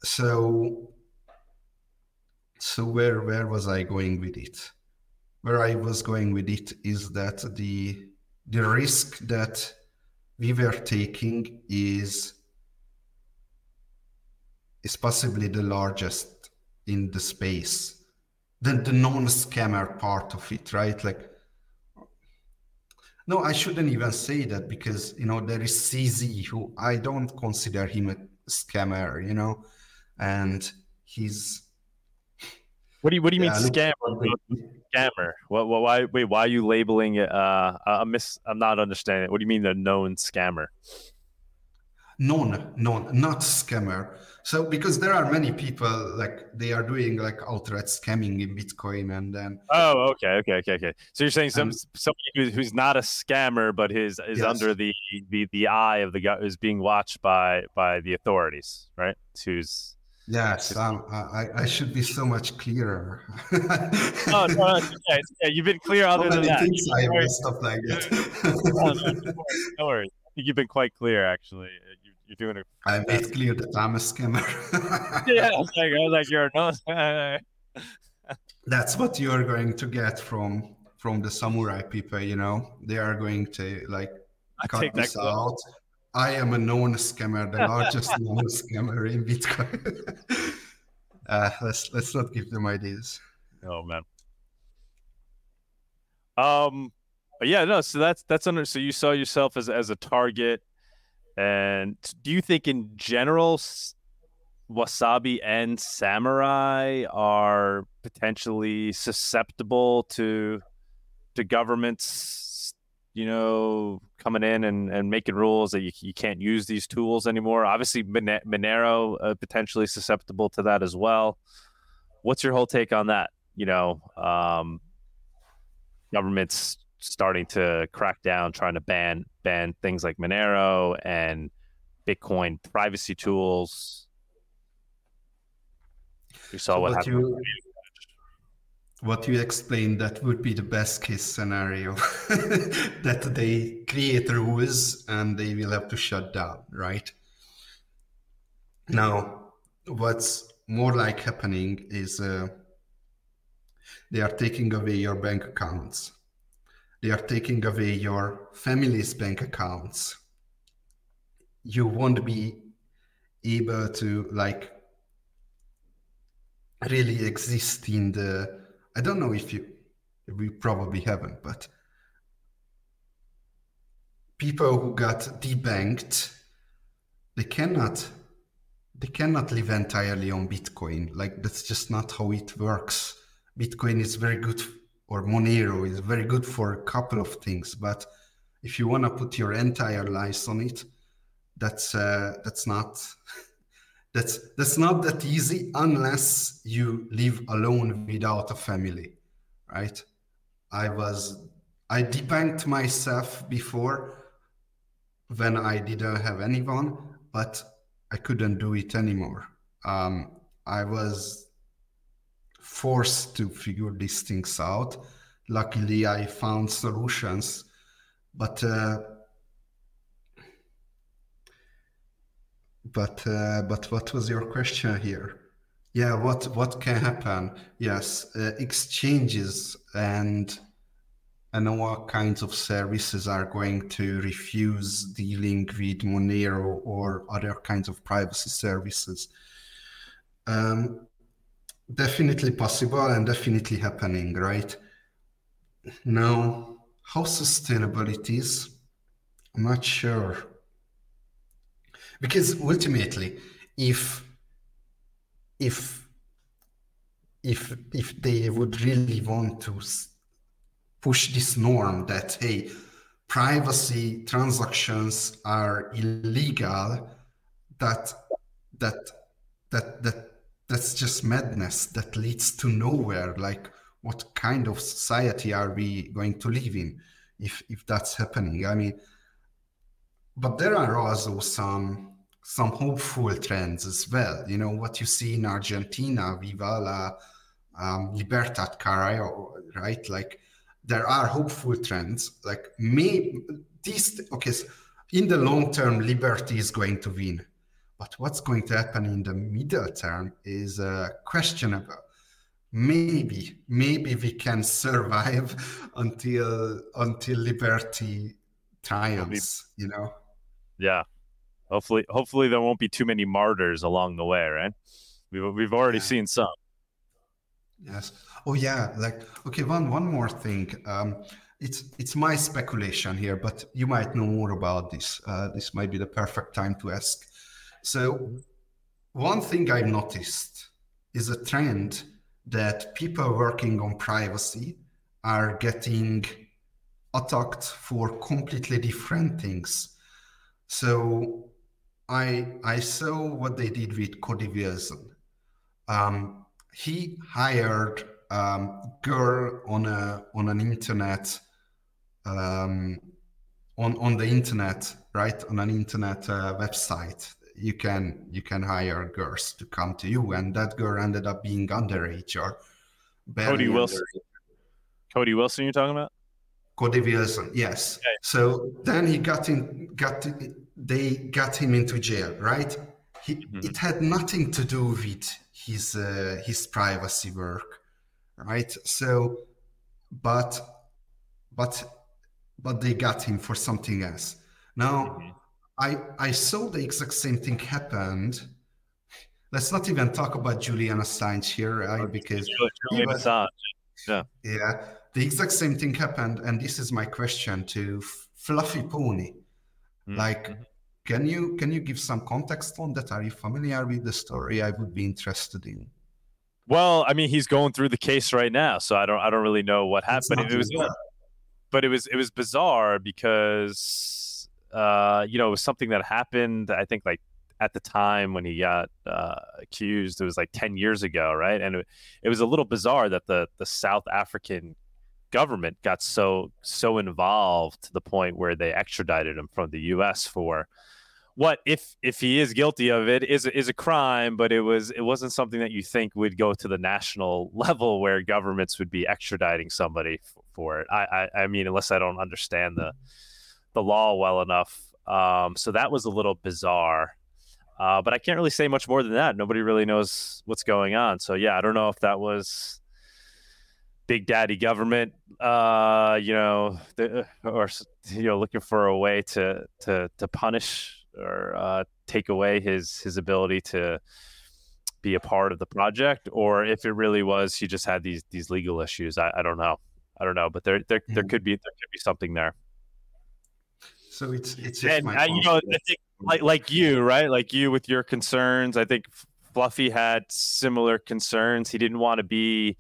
so so where where was I going with it? Where I was going with it is that the the risk that we were taking is is possibly the largest in the space. Then the non-scammer part of it, right? Like no, I shouldn't even say that because you know there is CZ who I don't consider him a scammer, you know and he's. What do you What do you yeah, mean scammer? Scammer. What, what? Why? Wait. Why are you labeling it? Uh, I miss. I'm not understanding. What do you mean the known scammer? Known, known, not scammer. So because there are many people like they are doing like outright scamming in Bitcoin, and then. Oh, okay, okay, okay, okay. So you're saying some somebody who's, who's not a scammer, but his is yes. under the, the the eye of the guy who's being watched by by the authorities, right? Who's Yes, um, I, I should be so much clearer. oh, no, yeah, yeah, you've been clear other than that. Things I have stuff like that. no, worries. I think you've been quite clear, actually. You, you're doing it. I made clear that I'm a scammer. yeah, I was like, I was like you're no. That's what you're going to get from from the samourai people. You know, they are going to like I cut this out. I am a known scammer, the largest known scammer in Bitcoin. uh, let's let's not give them ideas. Oh man. Um, yeah, no. So that's that's under. So you saw yourself as as a target, and do you think in general, wasabi and samourai are potentially susceptible to to governments you know, coming in and, and making rules that you, you can't use these tools anymore. Obviously, Monero uh, potentially susceptible to that as well. What's your whole take on that? You know, um, governments starting to crack down, trying to ban ban things like Monero and Bitcoin privacy tools. You saw so what, what happened. You, what you explained that would be the best case scenario that they create rules and they will have to shut down right now what's more like happening is uh, they are taking away your bank accounts they are taking away your family's bank accounts you won't be able to like really exist in the I don't know if you, we probably haven't, but people who got debanked, they cannot, they cannot live entirely on Bitcoin. Like that's just not how it works. Bitcoin is very good, or Monero is very good for a couple of things, but if you want to put your entire life on it, that's uh, that's not that's that's not that easy unless you live alone without a family right i was i debanked myself before when I didn't have anyone, but I couldn't do it anymore. Um, I was forced to figure these things out. Luckily, I found solutions, but uh, but uh, but what was your question here? Yeah, what what can happen? Yes, uh, exchanges and and what kinds of services are going to refuse dealing with Monero or other kinds of privacy services. Um, definitely possible and definitely happening, right? Now, how sustainable it is, I'm not sure. Because ultimately, if if if if they would really want to push this norm that hey privacy transactions are illegal that that that that that's just madness that leads to nowhere like what kind of society are we going to live in if if that's happening i mean but there are also some some hopeful trends as well you know what you see in argentina viva la um, libertad carayo right like there are hopeful trends. Like me, these okay. So in the long term, liberty is going to win, but what's going to happen in the middle term is uh, questionable. Maybe, maybe we can survive until until liberty triumphs. You know. Yeah. Hopefully, hopefully there won't be too many martyrs along the way, right? We've we've already yeah. seen some. Yes. Oh yeah. Like okay. One one more thing. Um, it's it's my speculation here, but you might know more about this. Uh, this might be the perfect time to ask. So, one thing I've noticed is a trend that people working on privacy are getting attacked for completely different things. So, I I saw what they did with Cody Wilson. Um, he hired um, girl on a on an internet um, on on the internet right on an internet uh, website you can you can hire girls to come to you and that girl ended up being underage or Cody Wilson underage. Cody Wilson you're talking about Cody Wilson yes okay. so then he got in got they got him into jail right he, mm-hmm. it had nothing to do with his uh, his privacy work, right? So, but but but they got him for something else. Now, mm-hmm. I I saw the exact same thing happened. Let's not even talk about Julian Assange here, right? Because Julian was, Assange. Yeah. Yeah. The exact same thing happened, and this is my question to Fluffy Pony. Mm-hmm. Like can you can you give some context on that? Are you familiar with the story? I would be interested in. Well, I mean, he's going through the case right now, so I don't I don't really know what happened. It was, but it was it was bizarre because uh, you know it was something that happened. I think like at the time when he got uh, accused, it was like ten years ago, right? And it, it was a little bizarre that the the South African government got so so involved to the point where they extradited him from the U.S. for what if if he is guilty of it is is a crime, but it was it wasn't something that you think would go to the national level where governments would be extraditing somebody f- for it. I, I, I mean, unless I don't understand the the law well enough. Um, so that was a little bizarre. Uh, but I can't really say much more than that. Nobody really knows what's going on. So yeah, I don't know if that was big daddy government, uh, you know, the, or you know, looking for a way to to to punish or uh, take away his his ability to be a part of the project, or if it really was he just had these these legal issues. I, I don't know. I don't know, but there there there mm-hmm. could be there could be something there. So it's it's just and I, you know I think like like you right like you with your concerns. I think Fluffy had similar concerns. He didn't want to be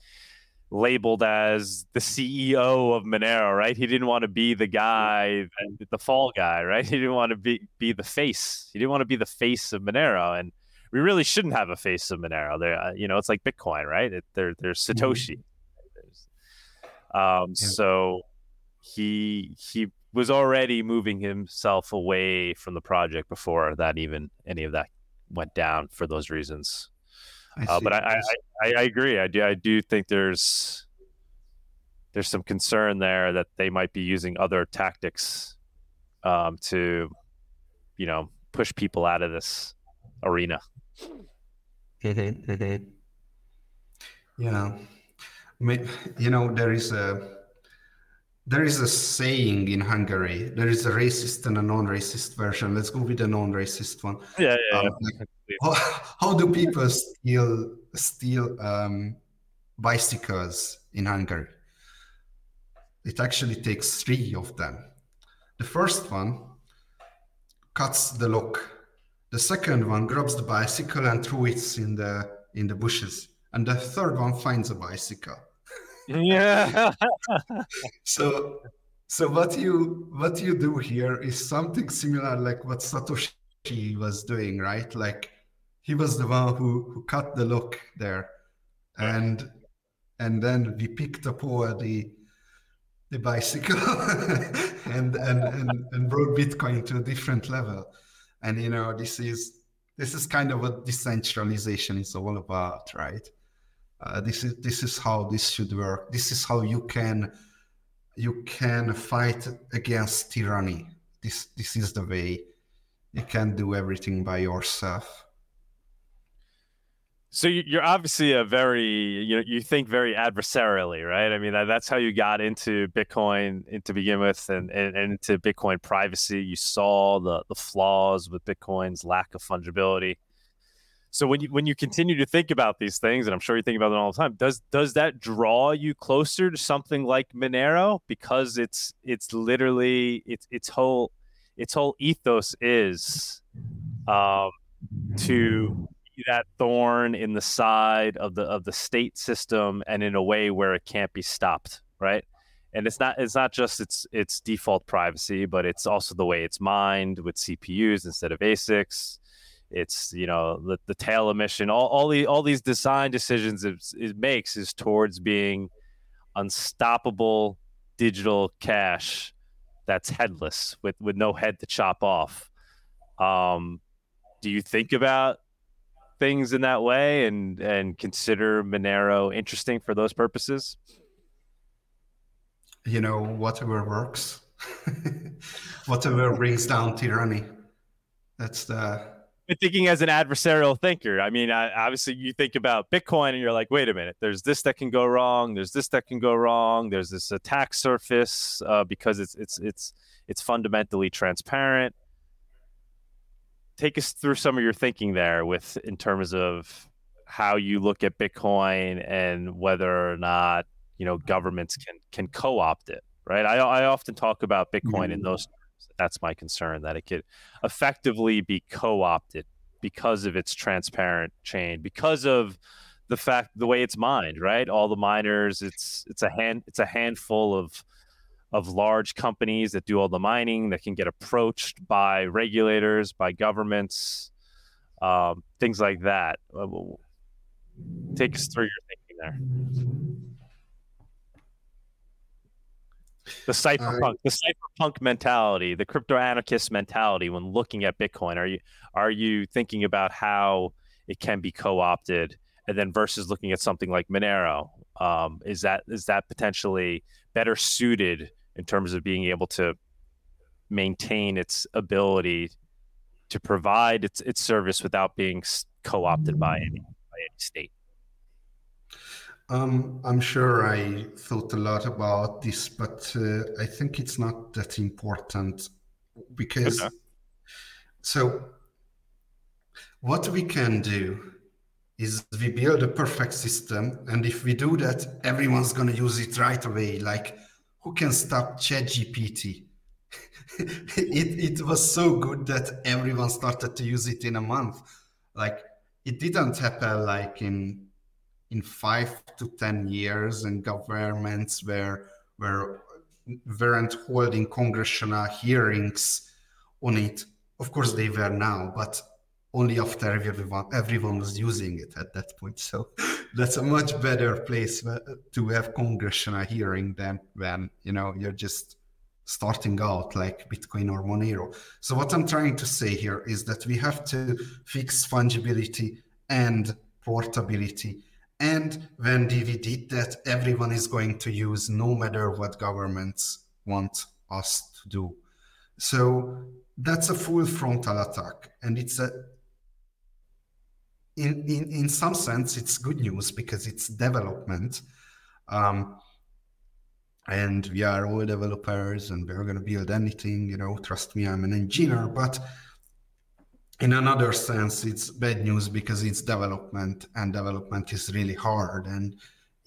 labeled as the CEO of Monero, right? He didn't want to be the guy, the fall guy, right? He didn't want to be be the face. He didn't want to be the face of Monero, and we really shouldn't have a face of Monero. There, uh, you know, it's like Bitcoin, right? It, there, there's Satoshi. Mm-hmm. um, yeah. So he he was already moving himself away from the project before that even any of that went down for those reasons. Uh, but I, I, I, I, agree. I do I do think there's there's some concern there that they might be using other tactics um, to, you know, push people out of this arena. yeah, you know there is a there is a saying in Hungary. There is a racist and a non-racist version. Let's go with the non-racist one. Yeah, yeah. Um, like, how, how, do people steal steal um, bicycles in Hungary? It actually takes three of them. The first one cuts the lock. The second one grabs the bicycle and throws it in the in the bushes. And the third one finds a bicycle yeah. so so what you what you do here is something similar like what Satoshi was doing, right? Like he was the one who who cut the lock there, and and then we picked up over the the bicycle and, and and and brought Bitcoin to a different level. And you know this is this is kind of what decentralization is all about, right? Uh, this is this is how this should work. This is how you can you can fight against tyranny. This this is the way you can do everything by yourself. So you're obviously a very you know you think very adversarially right? I mean that's how you got into bitcoin to begin with and, and, and into bitcoin privacy. You saw the the flaws with bitcoin's lack of fungibility so when you when you continue to think about these things, and I'm sure you think about them all the time, does does that draw you closer to something like Monero because it's it's literally its its whole its whole ethos is um, to be that thorn in the side of the of the state system and in a way where it can't be stopped, right? And it's not it's not just its its default privacy, but it's also the way it's mined with CPUs instead of ASICs it's you know the, the tail emission all, all the all these design decisions it, it makes is towards being unstoppable digital cash that's headless with with no head to chop off. Um do you think about things in that way and and consider monero interesting for those purposes? You know whatever works. Whatever brings down tyranny. That's the thinking as an adversarial thinker. I mean, I, obviously, you think about Bitcoin and you're like, wait a minute, there's this that can go wrong. There's this that can go wrong. There's this attack surface uh, because it's it's it's it's fundamentally transparent. Take us through some of your thinking there, with in terms of how you look at Bitcoin and whether or not you know governments can can co-opt it. Right. I I often talk about Bitcoin mm-hmm. in those that's my concern that it could effectively be co-opted because of its transparent chain, because of the fact the way it's mined, right? All the miners, it's it's a hand it's a handful of of large companies that do all the mining that can get approached by regulators, by governments, um, things like that. Uh, take us through your thinking there. The cypherpunk, uh, the cypherpunk mentality, the crypto anarchist mentality when looking at Bitcoin. Are you are you thinking about how it can be co-opted, and then versus looking at something like Monero? Um, is that is that potentially better suited in terms of being able to maintain its ability to provide its its service without being co-opted by any by any state? Um, I'm sure I thought a lot about this, but uh, I think it's not that important because okay. so what we can do is we build a perfect system, and if we do that, everyone's going to use it right away. Like, who can stop ChatGPT? it, it was so good that everyone started to use it in a month. Like, it didn't happen like in in five to ten years, and governments were were weren't holding congressional hearings on it. Of course, they were now, but only after everyone everyone was using it at that point. So that's a much better place uh, to have congressional hearing than when you know you're just starting out like Bitcoin or Monero. So what I'm trying to say here is that we have to fix fungibility and portability. And when did that, everyone is going to use no matter what governments want us to do. So that's a full frontal attack. And it's a in, in, in some sense, it's good news because it's development. Um, and we are all developers and we're going to build anything, you know, trust me, I'm an engineer. But in another sense, it's bad news because it's development and development is really hard. And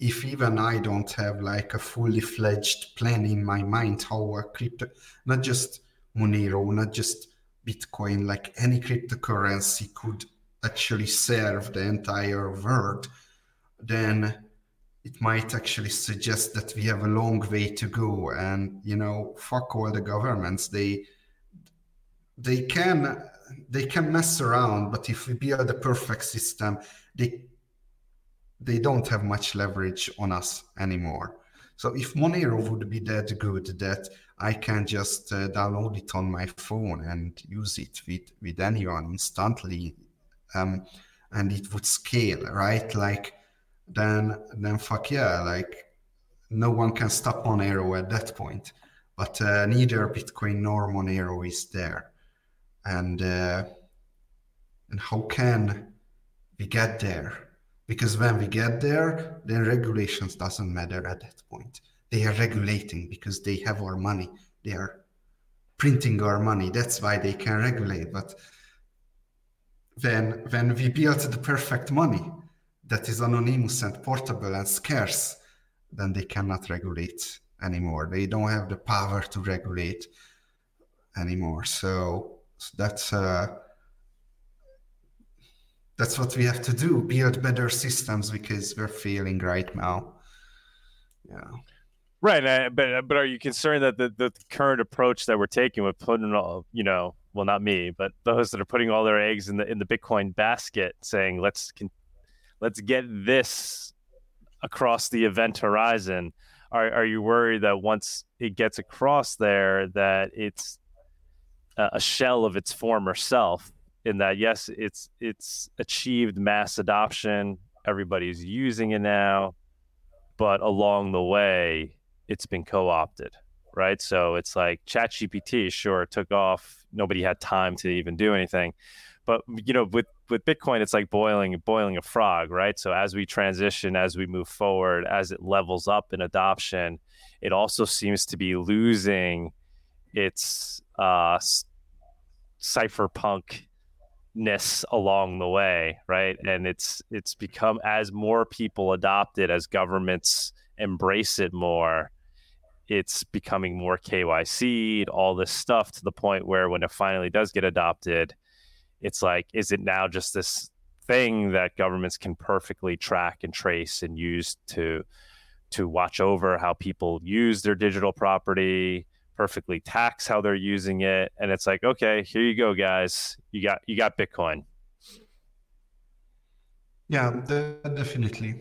if even I don't have like a fully fledged plan in my mind how a crypto, not just Monero, not just Bitcoin, like any cryptocurrency could actually serve the entire world, then it might actually suggest that we have a long way to go. And you know, fuck all the governments. They they can they can mess around, but if we build the perfect system, they they don't have much leverage on us anymore. So if Monero would be that good that I can just uh, download it on my phone and use it with, with anyone instantly um, and it would scale, right? Like then then fuck yeah, like no one can stop Monero at that point. But uh, neither Bitcoin nor Monero is there, and uh, and how can we get there? Because when we get there, then regulations doesn't matter at that point. They are regulating because they have our money. They are printing our money. That's why they can regulate. But when when we build the perfect money that is anonymous and portable and scarce, then they cannot regulate anymore. They don't have the power to regulate anymore. So, that's uh, that's what we have to do: build better systems because we're failing right now. Yeah. Right, uh, but but are you concerned that the, the current approach that we're taking with putting all you know well not me but those that are putting all their eggs in the in the bitcoin basket saying let's let's get this across the event horizon are, are you worried that once it gets across there that it's a shell of its former self in that yes it's it's achieved mass adoption everybody's using it now but along the way it's been co-opted right so it's like chat gpt sure took off nobody had time to even do anything. But you know, with with Bitcoin, it's like boiling boiling a frog, right? So as we transition, as we move forward, as it levels up in adoption, it also seems to be losing its uh, cypherpunk ness along the way right? And it's it's become as more people adopt it as governments embrace it more it's becoming more KYC, all this stuff to the point where when it finally does get adopted, it's like, is it now just this thing that governments can perfectly track and trace and use to to watch over how people use their digital property, perfectly tax how they're using it, and it's like, okay, here you go, guys, you got you got Bitcoin. Yeah, definitely.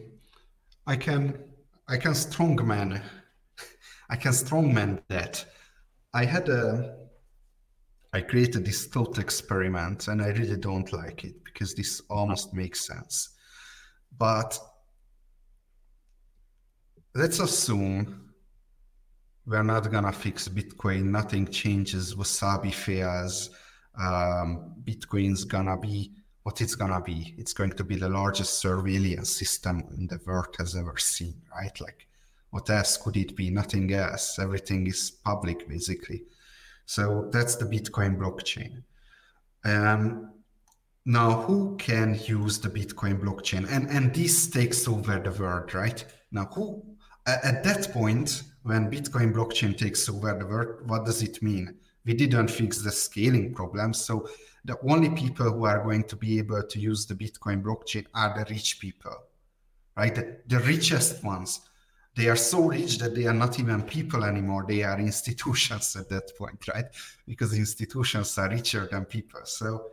I can I can strongman I can strongman that. I had a, I created this thought experiment and I really don't like it because this almost makes sense. But let's assume we're not gonna fix Bitcoin, nothing changes, Wasabi fails, um, Bitcoin's gonna be what it's gonna be. It's going to be the largest surveillance system in the world has ever seen, right? Like what else could it be? Nothing else. Everything is public, basically. So that's the Bitcoin blockchain. Um, now, who can use the Bitcoin blockchain? And and this takes over the world, right? Now, who at that point when Bitcoin blockchain takes over the world, what does it mean? We didn't fix the scaling problem, so the only people who are going to be able to use the Bitcoin blockchain are the rich people, right? The, the richest ones. They are so rich that they are not even people anymore. They are institutions at that point right? Because institutions are richer than people. So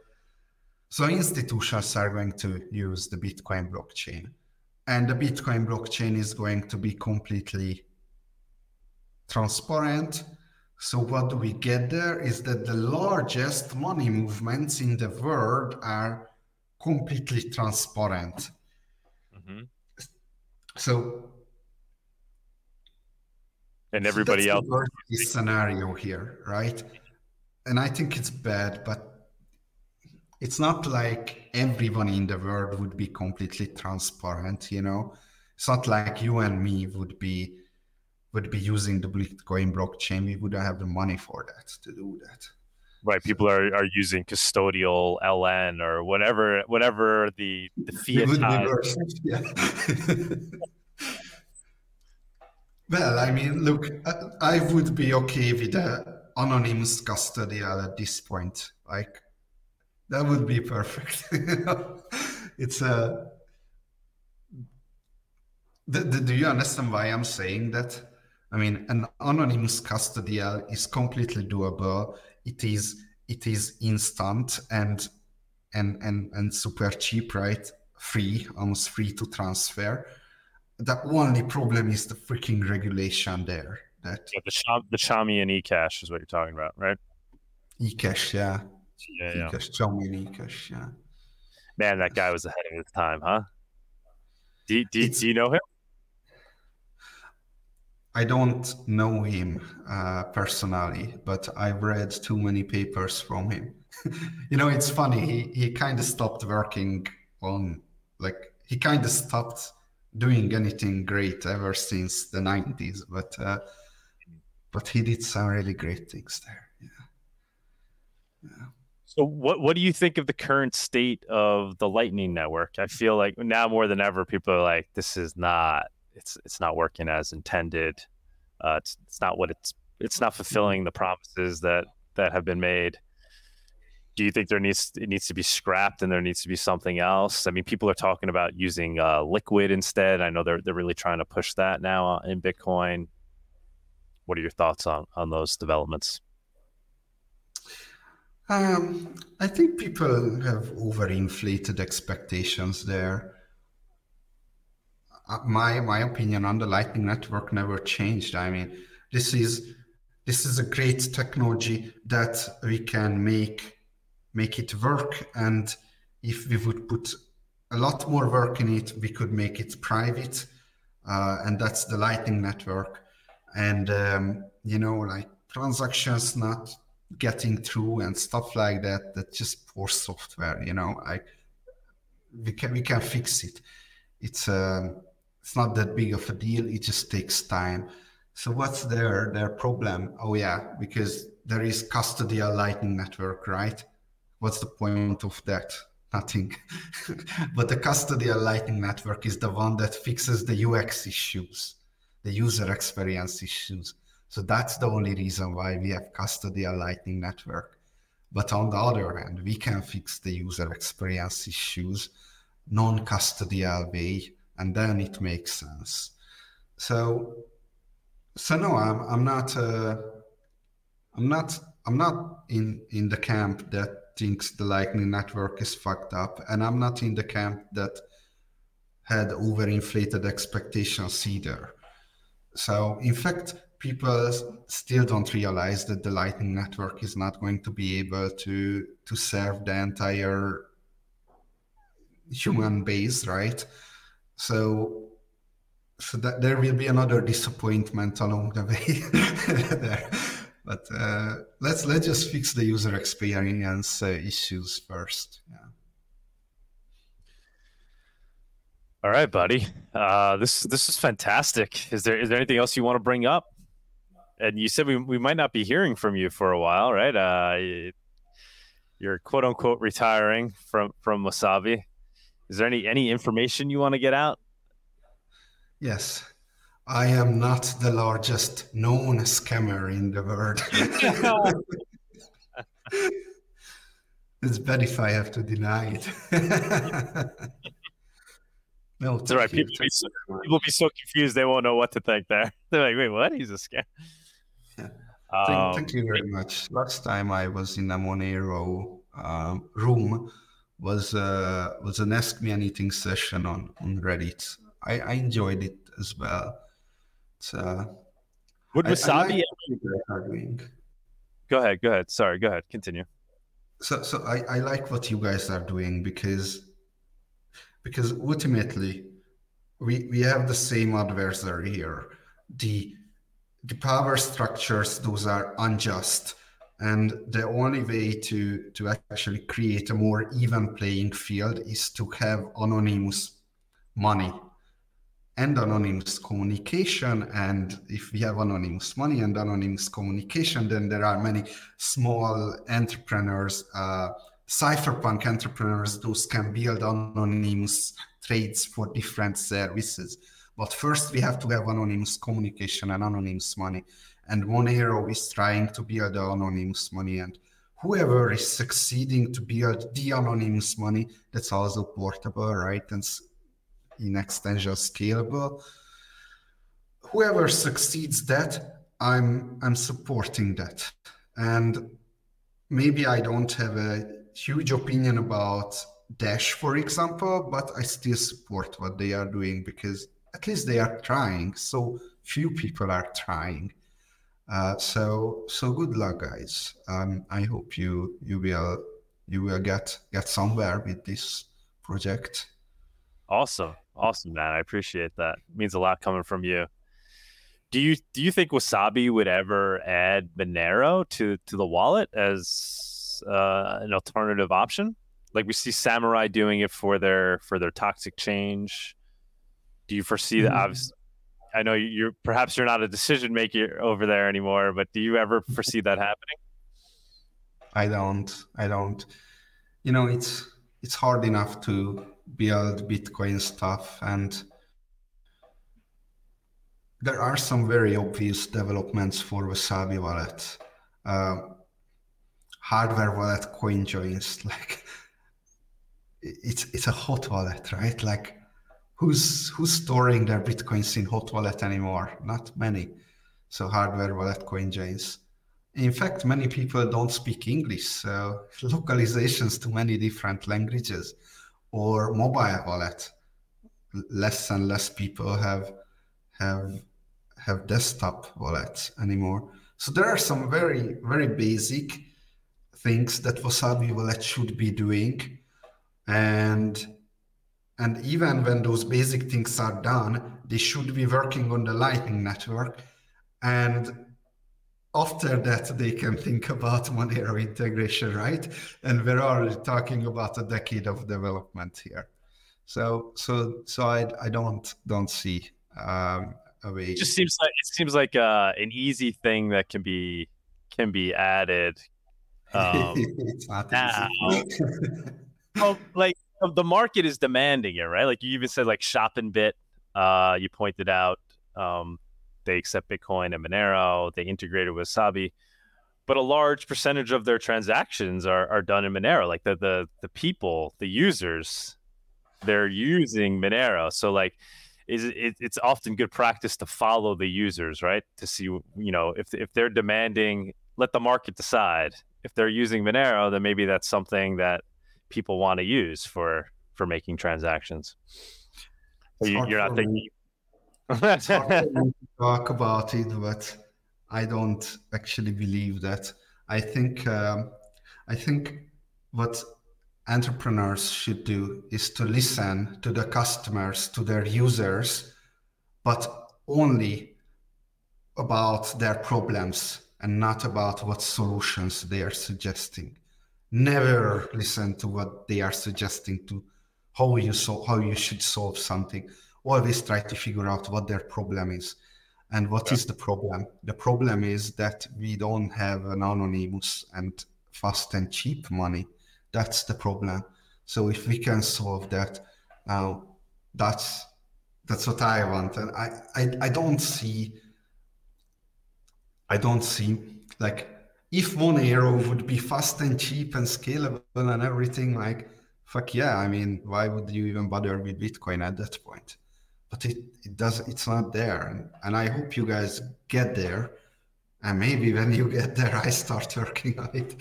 so institutions are going to use the bitcoin blockchain. And the bitcoin blockchain is going to be completely transparent So what do we get there is that the largest money movements in the world are completely transparent. Mm-hmm. So and everybody so else the scenario here, right? And I think it's bad, but it's not like everyone in the world would be completely transparent, you know. It's not like you and me would be would be using the Bitcoin blockchain. We wouldn't have the money for that to do that. Right. People are, are using custodial LN or whatever whatever the the fiat. Yeah. well, I mean, look, I would be okay with the anonymous custodial at this point. Like that would be perfect. it's a. do you understand why I'm saying that? I mean, an anonymous custodial is completely doable. It is it is instant and and and and super cheap, right? Free, almost free to transfer. The only problem is the freaking regulation there. That yeah, the Chaum, the and eCash is what you're talking about, right? eCash, yeah. Yeah, yeah. eCash, Chaumian and eCash, yeah. Man, that guy was ahead of his time, huh? Do, do, do you know him? I don't know him uh, personally, but I've read too many papers from him. you know, it's funny. He he kind of stopped working on like he kind of stopped doing anything great ever since the 90s, but uh, but he did some really great things there. Yeah. Yeah. So what what do you think of the current state of the Lightning Network? I feel like now more than ever, people are like, this is not it's it's not working as intended. Uh, it's it's not what it's it's not fulfilling the promises that that have been made. Do you think there needs it needs to be scrapped and there needs to be something else? I mean, people are talking about using uh, liquid instead. I know they're they're really trying to push that now in Bitcoin. What are your thoughts on on those developments? Um, I think people have overinflated expectations there. Uh, my my opinion on the Lightning Network never changed. I mean, this is this is a great technology that we can make make it work, and if we would put a lot more work in it, we could make it private, uh, and that's the Lightning Network. And um, you know, like transactions not getting through and stuff like that. That's just poor software. You know, like we can we can fix it. It's um, it's not that big of a deal. It just takes time. So what's their their problem? Oh yeah, because there is custodial lightning network, right? What's the point of that? Nothing. but the custodial lightning network is the one that fixes the UX issues, the user experience issues. So that's the only reason why we have custodial lightning network. But on the other hand, we can fix the user experience issues non-custodial way and then it makes sense. So, so no, I'm I'm not uh, I'm not I'm not in in the camp that thinks the Lightning Network is fucked up, and I'm not in the camp that had overinflated expectations either. So, in fact, people still don't realize that the Lightning Network is not going to be able to to serve the entire human base, right? So so that there will be another disappointment along the way there. But uh, let's let's just fix the user experience uh, issues first. Yeah. All right, buddy. Uh, this this is fantastic. Is there is there anything else you want to bring up? And you said we we might not be hearing from you for a while, right? Uh, you're quote unquote retiring from from Wasabi. Is there any any information you want to get out? Yes. I am not the largest known scammer in the world. it's bad if I have to deny it. no, it's all right. People be, so, people be so confused they won't know what to think there. They're like, wait, what? He's a scam. Yeah. Um, thank, thank, you very much. Last time I was in a Monero um, room, was uh, was an Ask Me Anything session on on Reddit. I, I enjoyed it as well. It's uh, Would Wasabi? I, I like go ahead. Go ahead. Sorry. Go ahead. Continue. So, so I, I like what you guys are doing because because ultimately we we have the same adversary here. The the power structures those are unjust and the only way to to actually create a more even playing field is to have anonymous money and anonymous communication. And if we have anonymous money and anonymous communication then there are many small entrepreneurs uh, cypherpunk entrepreneurs those can build anonymous trades for different services. But first we have to have anonymous communication and anonymous money and Monero is trying to build the anonymous money and whoever is succeeding to build the anonymous money that's also portable right and in extension scalable whoever succeeds that i'm i'm supporting that. And maybe i don't have a huge opinion about dash for example but i still support what they are doing because at least they are trying. So few people are trying uh, so so good luck guys um, i hope you you will you will get get somewhere with this project awesome Awesome, man. I appreciate that. It means a lot coming from you. Do you do you think Wasabi would ever add Monero to to the wallet as uh, an alternative option? Like we see Samourai doing it for their for their toxic change. Do you foresee that? Mm. I know you're perhaps you're not a decision maker over there anymore, but do you ever foresee that happening? I don't. I don't. You know, it's it's hard enough to build Bitcoin stuff. And there are some very obvious developments for Wasabi wallet. Uh, hardware wallet CoinJoins, like it's it's a hot wallet, right? Like who's who's storing their bitcoins in hot wallet anymore? Not many. So hardware wallet CoinJoins. In fact, many people don't speak English, so localizations to many different languages or mobile wallet. Less and less people have have have desktop wallets anymore. So there are some very very basic things that Wasabi wallet should be doing, and and even when those basic things are done, they should be working on the Lightning Network, and after that they can think about Monero integration, right? And we're already talking about a decade of development here. So so so I I don't don't see um, a way. It just seems like it seems like uh, an easy thing that can be can be added. Um, it's not now. well, like the market is demanding it, right? Like you even said, like ShopInBit. Uh, you pointed out um, they accept Bitcoin and Monero. They integrated with Wasabi, but a large percentage of their transactions are, are done in Monero. Like the the the people, the users, they're using Monero. So like, is it, it's often good practice to follow the users, right? To see you know if if they're demanding, let the market decide. If they're using Monero, then maybe that's something that people want to use for for making transactions. You, are not thinking talk about it, but I don't actually believe that. I think um, I think what entrepreneurs should do is to listen to the customers, to their users, but only about their problems and not about what solutions they are suggesting. Never listen to what they are suggesting to how you so how you should solve something always try to figure out what their problem is. And what yeah. is the problem? The problem is that we don't have an anonymous and fast and cheap money. That's the problem. So if we can solve that, now that's that's what I want. And I, I I don't see I don't see like if Monero would be fast and cheap and scalable and everything, like fuck yeah. I mean, why would you even bother with Bitcoin at that point? but it, it does it's not there and, and i hope you guys get there and maybe when you get there i start working on it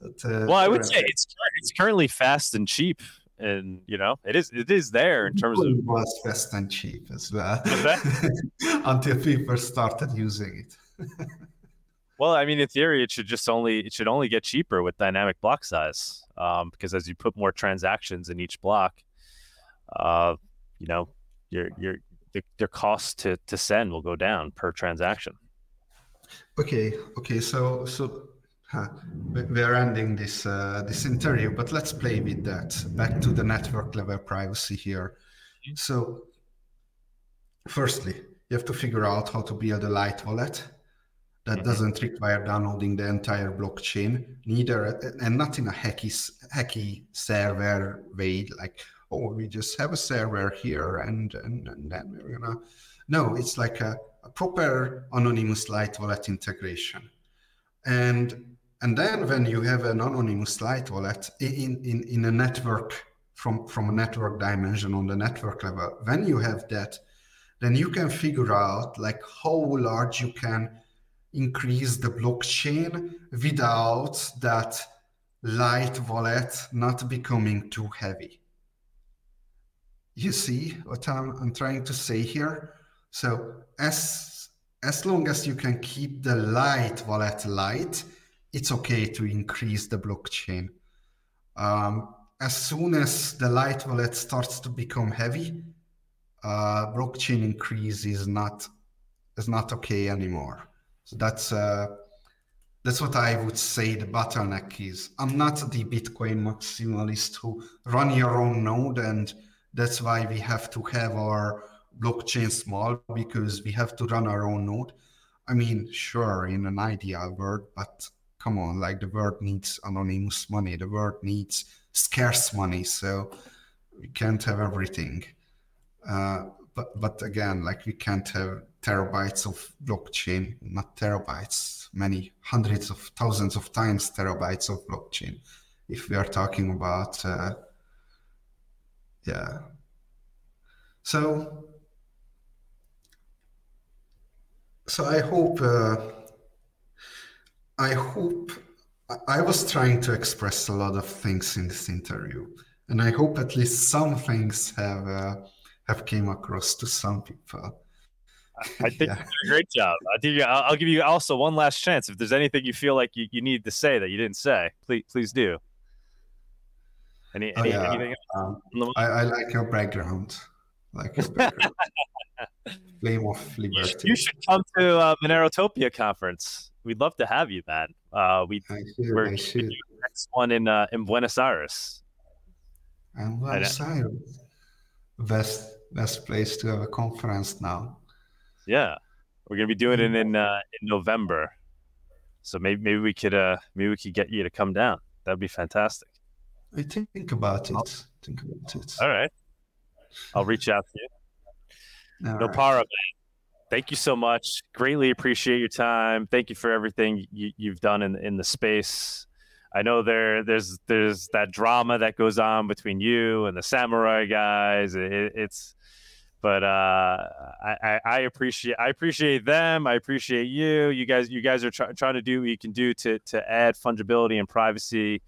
but, uh, well i would say it's it's currently fast and cheap and you know it is it is there in terms of was fast and cheap as well until people started using it. well, I mean, in theory, it should just only it should only get cheaper with dynamic block size um, because as you put more transactions in each block, uh, you know, your your the, their cost to to send will go down per transaction. Okay, okay, so so huh, we're ending this uh, this interview, but let's play with that. Back to the network level privacy here. Mm-hmm. So, firstly, you have to figure out how to build a light wallet that mm-hmm. doesn't require downloading the entire blockchain, neither and not in a hacky hacky server way, like oh we just have a server here and and, and then we're gonna no, it's like a, a proper anonymous light wallet integration. And and then when you have an anonymous light wallet in, in, in a network from, from a network dimension on the network level, when you have that, then you can figure out like how large you can increase the blockchain without that light wallet not becoming too heavy. You see what I'm, I'm trying to say here? So as as long as you can keep the light wallet light, it's okay to increase the blockchain. Um, as soon as the light wallet starts to become heavy, uh, blockchain increase is not is not okay anymore. So that's uh, that's what I would say the bottleneck is. I'm not the Bitcoin maximalist who run your own node, and that's why we have to have our blockchain small because we have to run our own node. I mean, sure, in an ideal world, but come on, like the world needs anonymous money, the world needs scarce money, so we can't have everything. Uh, but but again, like we can't have terabytes of blockchain, not terabytes, many hundreds of thousands of times terabytes of blockchain. If we are talking about, uh, yeah. So so I hope uh, I hope I was trying to express a lot of things in this interview, and I hope at least some things have uh, have came across to some people. I think yeah. you did a great job. I think I'll, I'll, give you also one last chance. If there's anything you feel like you, you need to say that you didn't say, please please do. Any, oh, yeah. anything? Um, I, I, like your background. Like your background. Flame of Liberty. You should come to uh, Monerotopia conference. We'd love to have you, man. Uh, we we're next one in uh, in Buenos Aires. And Buenos Aires, best best place to have a conference now. Yeah, we're gonna be doing it in uh, in November, so maybe maybe we could uh maybe we could get you to come down. That'd be fantastic. I think about it. Think about it. All right, I'll reach out to you. All Nopara, right. thank you so much. Greatly appreciate your time. Thank you for everything you, have done in in the space. I know there there's there's that drama that goes on between you and the samourai guys. It, it's but uh, I, I, appreciate I appreciate them. I appreciate you. You guys you guys are try, trying to do what you can do to to add fungibility and privacy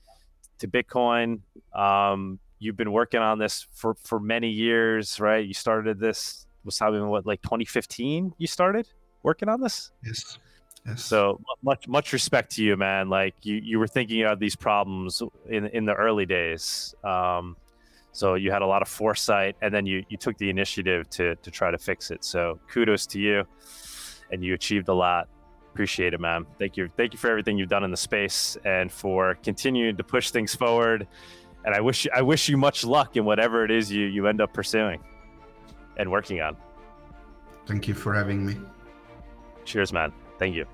to Bitcoin. Um, you've been working on this for for many years, right? You started this was having what like 2015 you started working on this yes yes so much much respect to you man like you you were thinking of these problems in in the early days um so you had a lot of foresight and then you you took the initiative to to try to fix it so kudos to you and you achieved a lot appreciate it man thank you thank you for everything you've done in the space and for continuing to push things forward and i wish i wish you much luck in whatever it is you you end up pursuing and working on. Thank you for having me. Cheers, man. Thank you.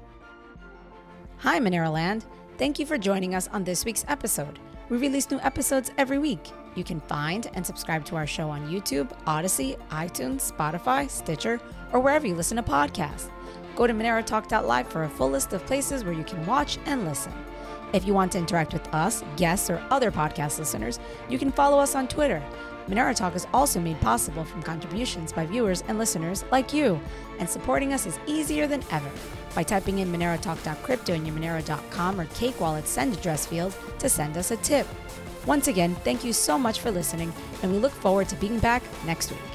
Hi, Monero Land. Thank you for joining us on this week's episode. We release new episodes every week. You can find and subscribe to our show on YouTube, Odysee, iTunes, Spotify, Stitcher, or wherever you listen to podcasts. Go to MoneroTalk.live for a full list of places where you can watch and listen. If you want to interact with us, guests, or other podcast listeners, you can follow us on Twitter Monero Talk is also made possible from contributions by viewers and listeners like you, and supporting us is easier than ever by typing in monerotalk.crypto in your monero.com or Cake Wallet send address field to send us a tip. Once again, thank you so much for listening, and we look forward to being back next week.